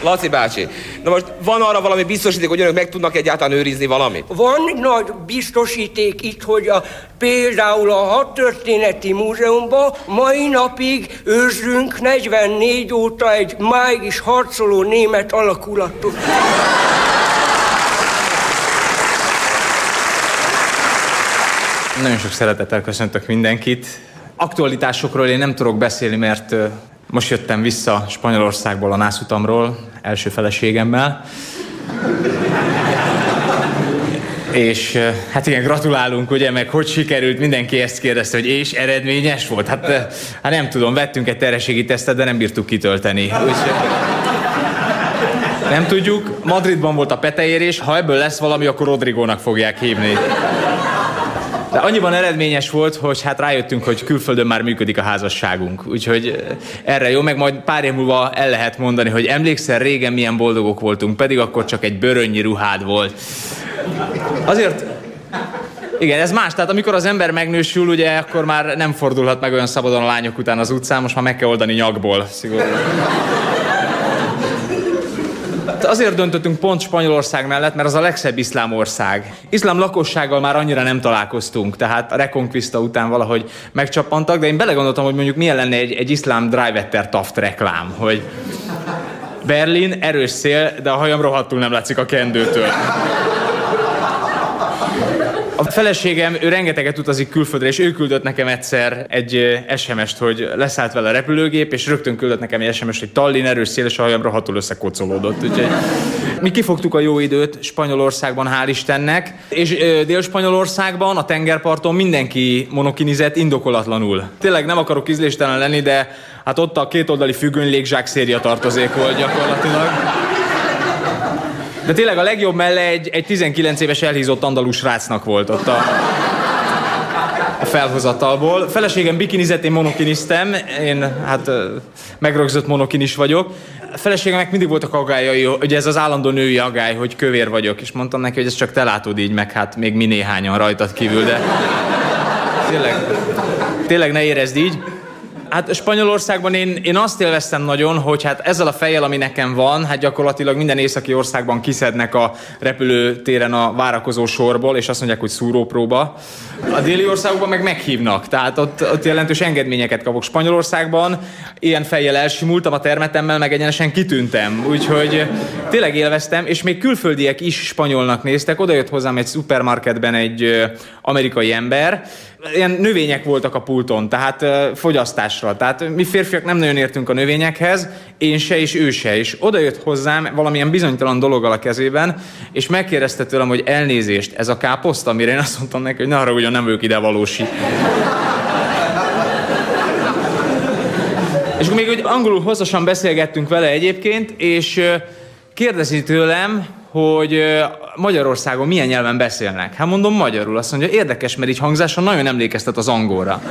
Q: Laci bácsi, na most van arra valami biztosíték, hogy önök meg tudnak egyáltalán őrizni valamit?
S: Van nagy biztosíték itt, hogy a, például a Hadtörténeti Múzeumban mai napig őrzünk 44 óta egy máig is harcoló német alakulatot.
U: Nagyon sok szeretettel köszöntök mindenkit. Aktualitásokról én nem tudok beszélni, mert most jöttem vissza Spanyolországból a nászutamról, első feleségemmel. És hát igen, gratulálunk, ugye, meg hogy sikerült, mindenki ezt kérdezte, hogy és eredményes volt. Hát, hát nem tudom, vettünk egy terhességi tesztet, de nem bírtuk kitölteni. Úgyhogy nem tudjuk, Madridban volt a peteérés, ha ebből lesz valami, akkor Rodrigónak fogják hívni. De annyiban eredményes volt, hogy hát rájöttünk, hogy külföldön már működik a házasságunk. Úgyhogy eh, erre jó, meg majd pár év múlva el lehet mondani, hogy emlékszel, régen milyen boldogok voltunk, pedig akkor csak egy bőrönnyi ruhád volt. Azért igen, ez más. Tehát amikor az ember megnősül, ugye, akkor már nem fordulhat meg olyan szabadon a lányok után az utcán, most már meg kell oldani nyakból, szigorúan. Azért döntöttünk pont Spanyolország mellett, mert az a legszebb iszlám ország. Iszlám lakossággal már annyira nem találkoztunk, tehát a Reconquista után valahogy megcsappantak, de én belegondoltam, hogy mondjuk milyen lenne egy, egy iszlám drivetter taft reklám, hogy Berlin, erős szél, de a hajam rohadtul nem látszik a kendőtől. A feleségem, ő rengeteget utazik külföldre, és ő küldött nekem egyszer egy SMS-t, hogy leszállt vele a repülőgép, és rögtön küldött nekem egy SMS-t, hogy Tallinn erős szél, és a hajam rohadtul összekocolódott. Úgyhogy mi kifogtuk a jó időt Spanyolországban, hál' Istennek, és Dél-Spanyolországban, a tengerparton mindenki monokinizett indokolatlanul. Tényleg nem akarok ízléstelen lenni, de hát ott a kétoldali függöny légzsák széria tartozék volt gyakorlatilag. De tényleg a legjobb melle egy, egy 19 éves elhízott andalus rácnak volt ott a, a felhozatalból. Feleségem bikinizett, én monokiniztem, én hát megrögzött monokinis vagyok. A feleségemnek mindig voltak agályai, hogy ez az állandó női agály, hogy kövér vagyok, és mondtam neki, hogy ez csak te látod így, meg hát még mi néhányan rajtad kívül, de tényleg, tényleg ne érezd így. Hát Spanyolországban én, én azt élveztem nagyon, hogy hát ezzel a fejjel, ami nekem van, hát gyakorlatilag minden északi országban kiszednek a repülőtéren a várakozó sorból, és azt mondják, hogy szúrópróba. A déli országokban meg meghívnak, tehát ott, ott jelentős engedményeket kapok. Spanyolországban ilyen fejjel elsimultam a termetemmel, meg egyenesen kitűntem. Úgyhogy tényleg élveztem, és még külföldiek is spanyolnak néztek. Oda jött hozzám egy szupermarketben egy amerikai ember, ilyen növények voltak a pulton, tehát fogyasztásra. Tehát mi férfiak nem nagyon értünk a növényekhez, én se és ő se. És oda jött hozzám valamilyen bizonytalan dologgal a kezében, és megkérdezte tőlem, hogy elnézést, ez a káposzta, amire én azt mondtam neki, hogy ne haragudjon, nem ők ide valósi. és még úgy angolul hosszasan beszélgettünk vele egyébként, és kérdezi tőlem, hogy Magyarországon milyen nyelven beszélnek. Hát mondom magyarul. Azt mondja, érdekes, mert így hangzáson nagyon emlékeztet az angolra.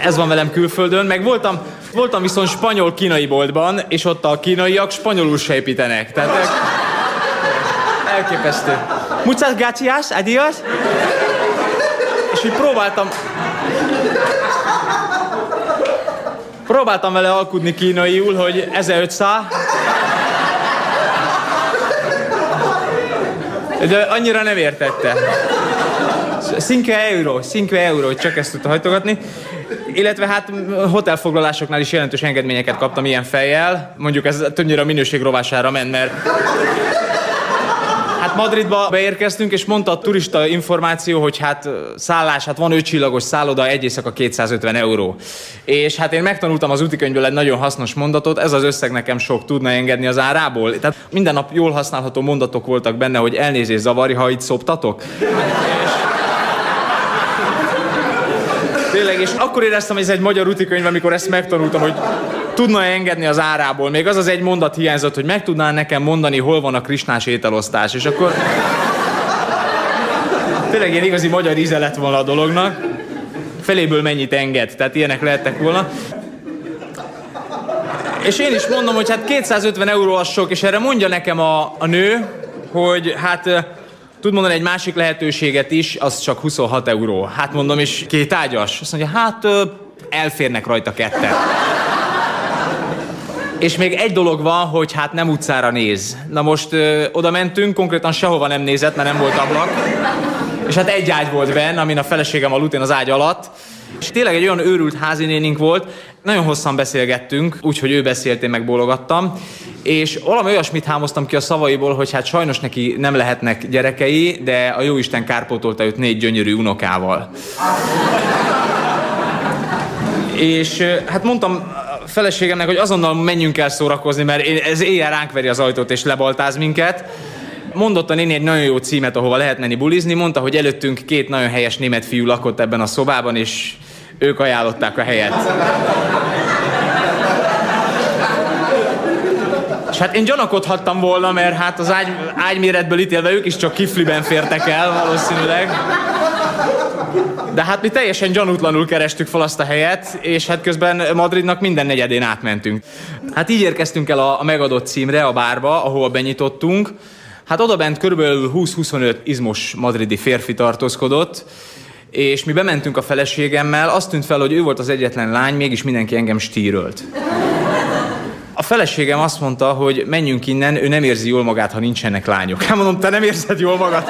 U: Ez van velem külföldön, meg voltam, voltam viszont spanyol-kínai boltban, és ott a kínaiak spanyolul se építenek. Tehát elképesztő. Muchas gracias, adios. És így próbáltam, Próbáltam vele alkudni kínaiul, hogy 1500. De annyira nem értette. 5 euró, 5 euró, csak ezt tudta hajtogatni. Illetve hát hotelfoglalásoknál is jelentős engedményeket kaptam ilyen fejjel. Mondjuk ez többnyire a minőség rovására ment, mert Madridba beérkeztünk, és mondta a turista információ, hogy hát szállás, hát van ötcsillagos szálloda, egy éjszaka 250 euró. És hát én megtanultam az útikönyvből egy nagyon hasznos mondatot, ez az összeg nekem sok tudna engedni az árából. Tehát minden nap jól használható mondatok voltak benne, hogy elnézés zavarja, ha itt szoptatok. Tényleg, és akkor éreztem, hogy ez egy magyar útikönyv, amikor ezt megtanultam, hogy tudna engedni az árából. Még az az egy mondat hiányzott, hogy meg tudná nekem mondani, hol van a krisnás ételosztás. És akkor tényleg ilyen igazi magyar íze lett volna a dolognak. Feléből mennyit enged, tehát ilyenek lehettek volna. És én is mondom, hogy hát 250 euró az sok, és erre mondja nekem a, a nő, hogy hát tud mondani egy másik lehetőséget is, az csak 26 euró. Hát mondom, és két ágyas. Azt mondja, hát elférnek rajta ketten. És még egy dolog van, hogy hát nem utcára néz. Na most ö, oda mentünk, konkrétan sehova nem nézett, mert nem volt ablak. És hát egy ágy volt benne, amin a feleségem aludt, én az ágy alatt. És tényleg egy olyan őrült házinénink volt, nagyon hosszan beszélgettünk, úgyhogy ő beszélt, én meg bólogattam. És valami olyasmit hámoztam ki a szavaiból, hogy hát sajnos neki nem lehetnek gyerekei, de a jóisten kárpótolta őt négy gyönyörű unokával. És hát mondtam feleségemnek, hogy azonnal menjünk el szórakozni, mert ez éjjel ránk veri az ajtót és lebaltáz minket. Mondott a néni egy nagyon jó címet, ahova lehet menni bulizni. Mondta, hogy előttünk két nagyon helyes német fiú lakott ebben a szobában, és ők ajánlották a helyet. És hát én gyanakodhattam volna, mert hát az ágy, ágyméretből ítélve ők is csak kifliben fértek el valószínűleg. De hát mi teljesen gyanútlanul kerestük fel azt a helyet, és hát közben Madridnak minden negyedén átmentünk. Hát így érkeztünk el a, a megadott címre, a bárba, ahol benyitottunk. Hát oda bent körülbelül 20-25 izmos madridi férfi tartózkodott, és mi bementünk a feleségemmel, azt tűnt fel, hogy ő volt az egyetlen lány, mégis mindenki engem stírölt. A feleségem azt mondta, hogy menjünk innen, ő nem érzi jól magát, ha nincsenek lányok. Hát mondom, te nem érzed jól magad?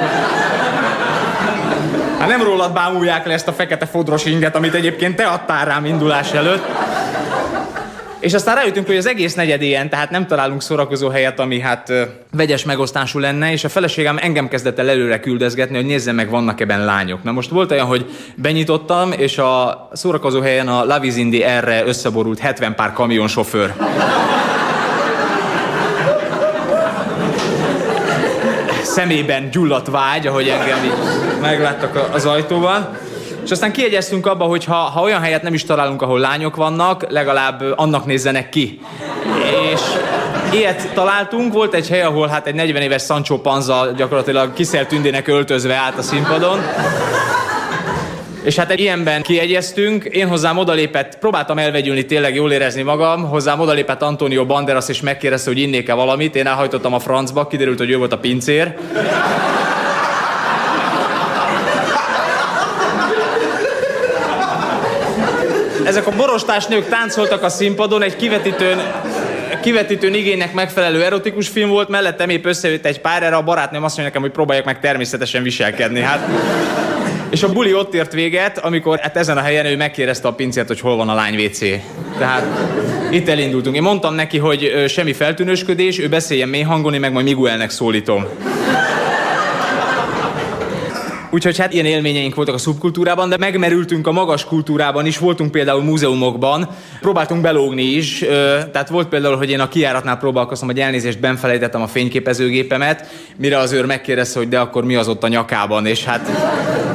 U: Hát nem rólad bámulják le ezt a fekete fodros inget, amit egyébként te adtál rám indulás előtt. És aztán rájöttünk, hogy az egész negyed ilyen, tehát nem találunk szórakozó helyet, ami hát ö, vegyes megosztású lenne, és a feleségem engem kezdett el előre küldözgetni, hogy nézzem meg, vannak ebben lányok. Na most volt olyan, hogy benyitottam, és a szórakozó helyen a Lavizindi erre összeborult 70 pár kamionsofőr. Szemében gyulladt vágy, ahogy engem így megláttak az ajtóban. És aztán kiegyeztünk abba, hogy ha, ha olyan helyet nem is találunk, ahol lányok vannak, legalább annak nézzenek ki. És ilyet találtunk, volt egy hely, ahol hát egy 40 éves Sancho Panza gyakorlatilag kiszelt tündének öltözve állt a színpadon. És hát egy ilyenben kiegyeztünk, én hozzám odalépett, próbáltam elvegyülni, tényleg jól érezni magam, hozzám odalépett Antonio Banderas, és megkérdezte, hogy innék-e valamit, én elhajtottam a francba, kiderült, hogy ő volt a pincér. Ezek a borostás nők táncoltak a színpadon, egy kivetítőn kivetítőn igénynek megfelelő erotikus film volt, mellettem épp összejött egy pár, erre a barátnőm azt mondja nekem, hogy próbáljak meg természetesen viselkedni. Hát és a buli ott ért véget, amikor hát ezen a helyen ő megkérdezte a pincért, hogy hol van a lány WC. Tehát itt elindultunk. Én mondtam neki, hogy semmi feltűnősködés, ő beszéljen mély hangon, én meg majd Miguelnek szólítom. Úgyhogy hát ilyen élményeink voltak a szubkultúrában, de megmerültünk a magas kultúrában is, voltunk például múzeumokban, próbáltunk belógni is, tehát volt például, hogy én a kiáratnál próbálkoztam, hogy elnézést benfelejtettem a fényképezőgépemet, mire az őr megkérdezte, hogy de akkor mi az ott a nyakában, és hát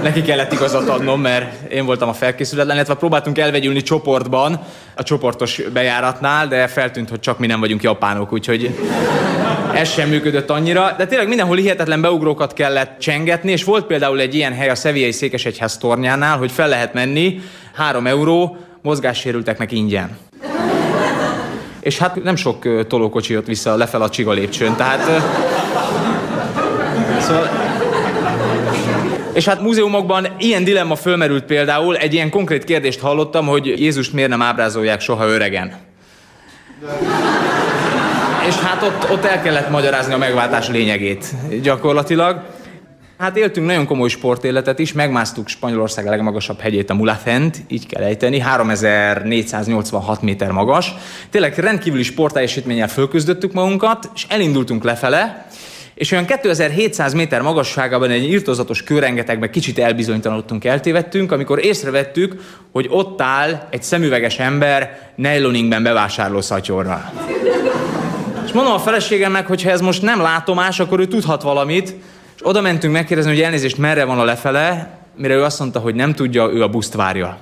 U: neki kellett igazat adnom, mert én voltam a felkészületlen, illetve próbáltunk elvegyülni csoportban, a csoportos bejáratnál, de feltűnt, hogy csak mi nem vagyunk japánok, úgyhogy ez sem működött annyira, de tényleg mindenhol hihetetlen beugrókat kellett csengetni, és volt például egy ilyen hely a Szeviai Székesegyház tornyánál, hogy fel lehet menni, 3 euró, mozgássérülteknek ingyen. És hát nem sok tolókocsi jött vissza lefel a csiga lépcsőn, tehát... Szóval... És hát múzeumokban ilyen dilemma fölmerült például, egy ilyen konkrét kérdést hallottam, hogy Jézust miért nem ábrázolják soha öregen. És hát ott, ott el kellett magyarázni a megváltás lényegét gyakorlatilag. Hát éltünk nagyon komoly sportéletet is, megmásztuk Spanyolország legmagasabb hegyét, a Mulafent, így kell ejteni, 3486 méter magas. Tényleg rendkívüli sportteljesítménnyel fölküzdöttük magunkat, és elindultunk lefele, és olyan 2700 méter magasságában egy írtozatos kőrengetegbe kicsit elbizonytalanodtunk, eltévedtünk, amikor észrevettük, hogy ott áll egy szemüveges ember nejloningben bevásárló szatyorral. És mondom a feleségemnek, hogy ha ez most nem látomás, akkor ő tudhat valamit, és oda mentünk megkérdezni, hogy elnézést merre van a lefele, mire ő azt mondta, hogy nem tudja, ő a buszt várja.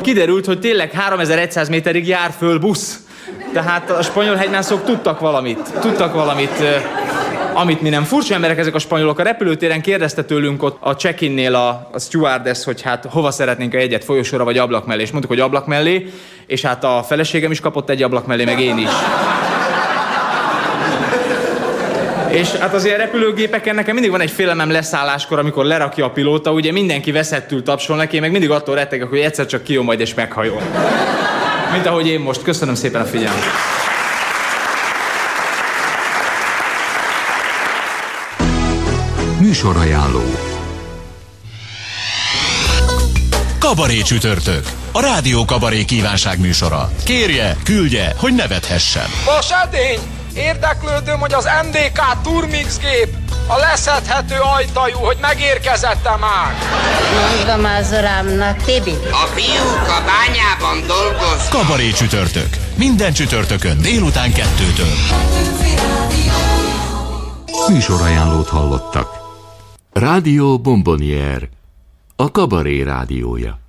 U: Kiderült, hogy tényleg 3100 méterig jár föl busz. Tehát a spanyol hegymászók tudtak valamit. Tudtak valamit, amit mi nem. Furcsa emberek ezek a spanyolok. A repülőtéren kérdezte tőlünk ott a check-innél a, a stewardess, hogy hát hova szeretnénk a jegyet, folyosóra vagy ablak mellé. És mondtuk, hogy ablak mellé, és hát a feleségem is kapott egy ablak mellé, meg én is. És hát az ilyen repülőgépeken nekem mindig van egy félelmem leszálláskor, amikor lerakja a pilóta, ugye mindenki veszettül tapsol neki, én meg mindig attól rettegek, hogy egyszer csak kijön majd és meghajol. Mint ahogy én most. Köszönöm szépen a figyelmet.
V: Műsorajánló Kabaré csütörtök. A Rádió Kabaré kívánság műsora. Kérje, küldje, hogy nevethessen.
H: Edény! Érdeklődöm, hogy az MDK Turmix gép a leszedhető ajtajú, hogy megérkezette már.
W: Mondom az urámnak, Tibi.
X: A fiúk a bányában dolgoz.
V: Kabaré csütörtök. Minden csütörtökön délután kettőtől. Műsorajánlót hallottak. Rádió Bombonier. A Kabaré rádiója.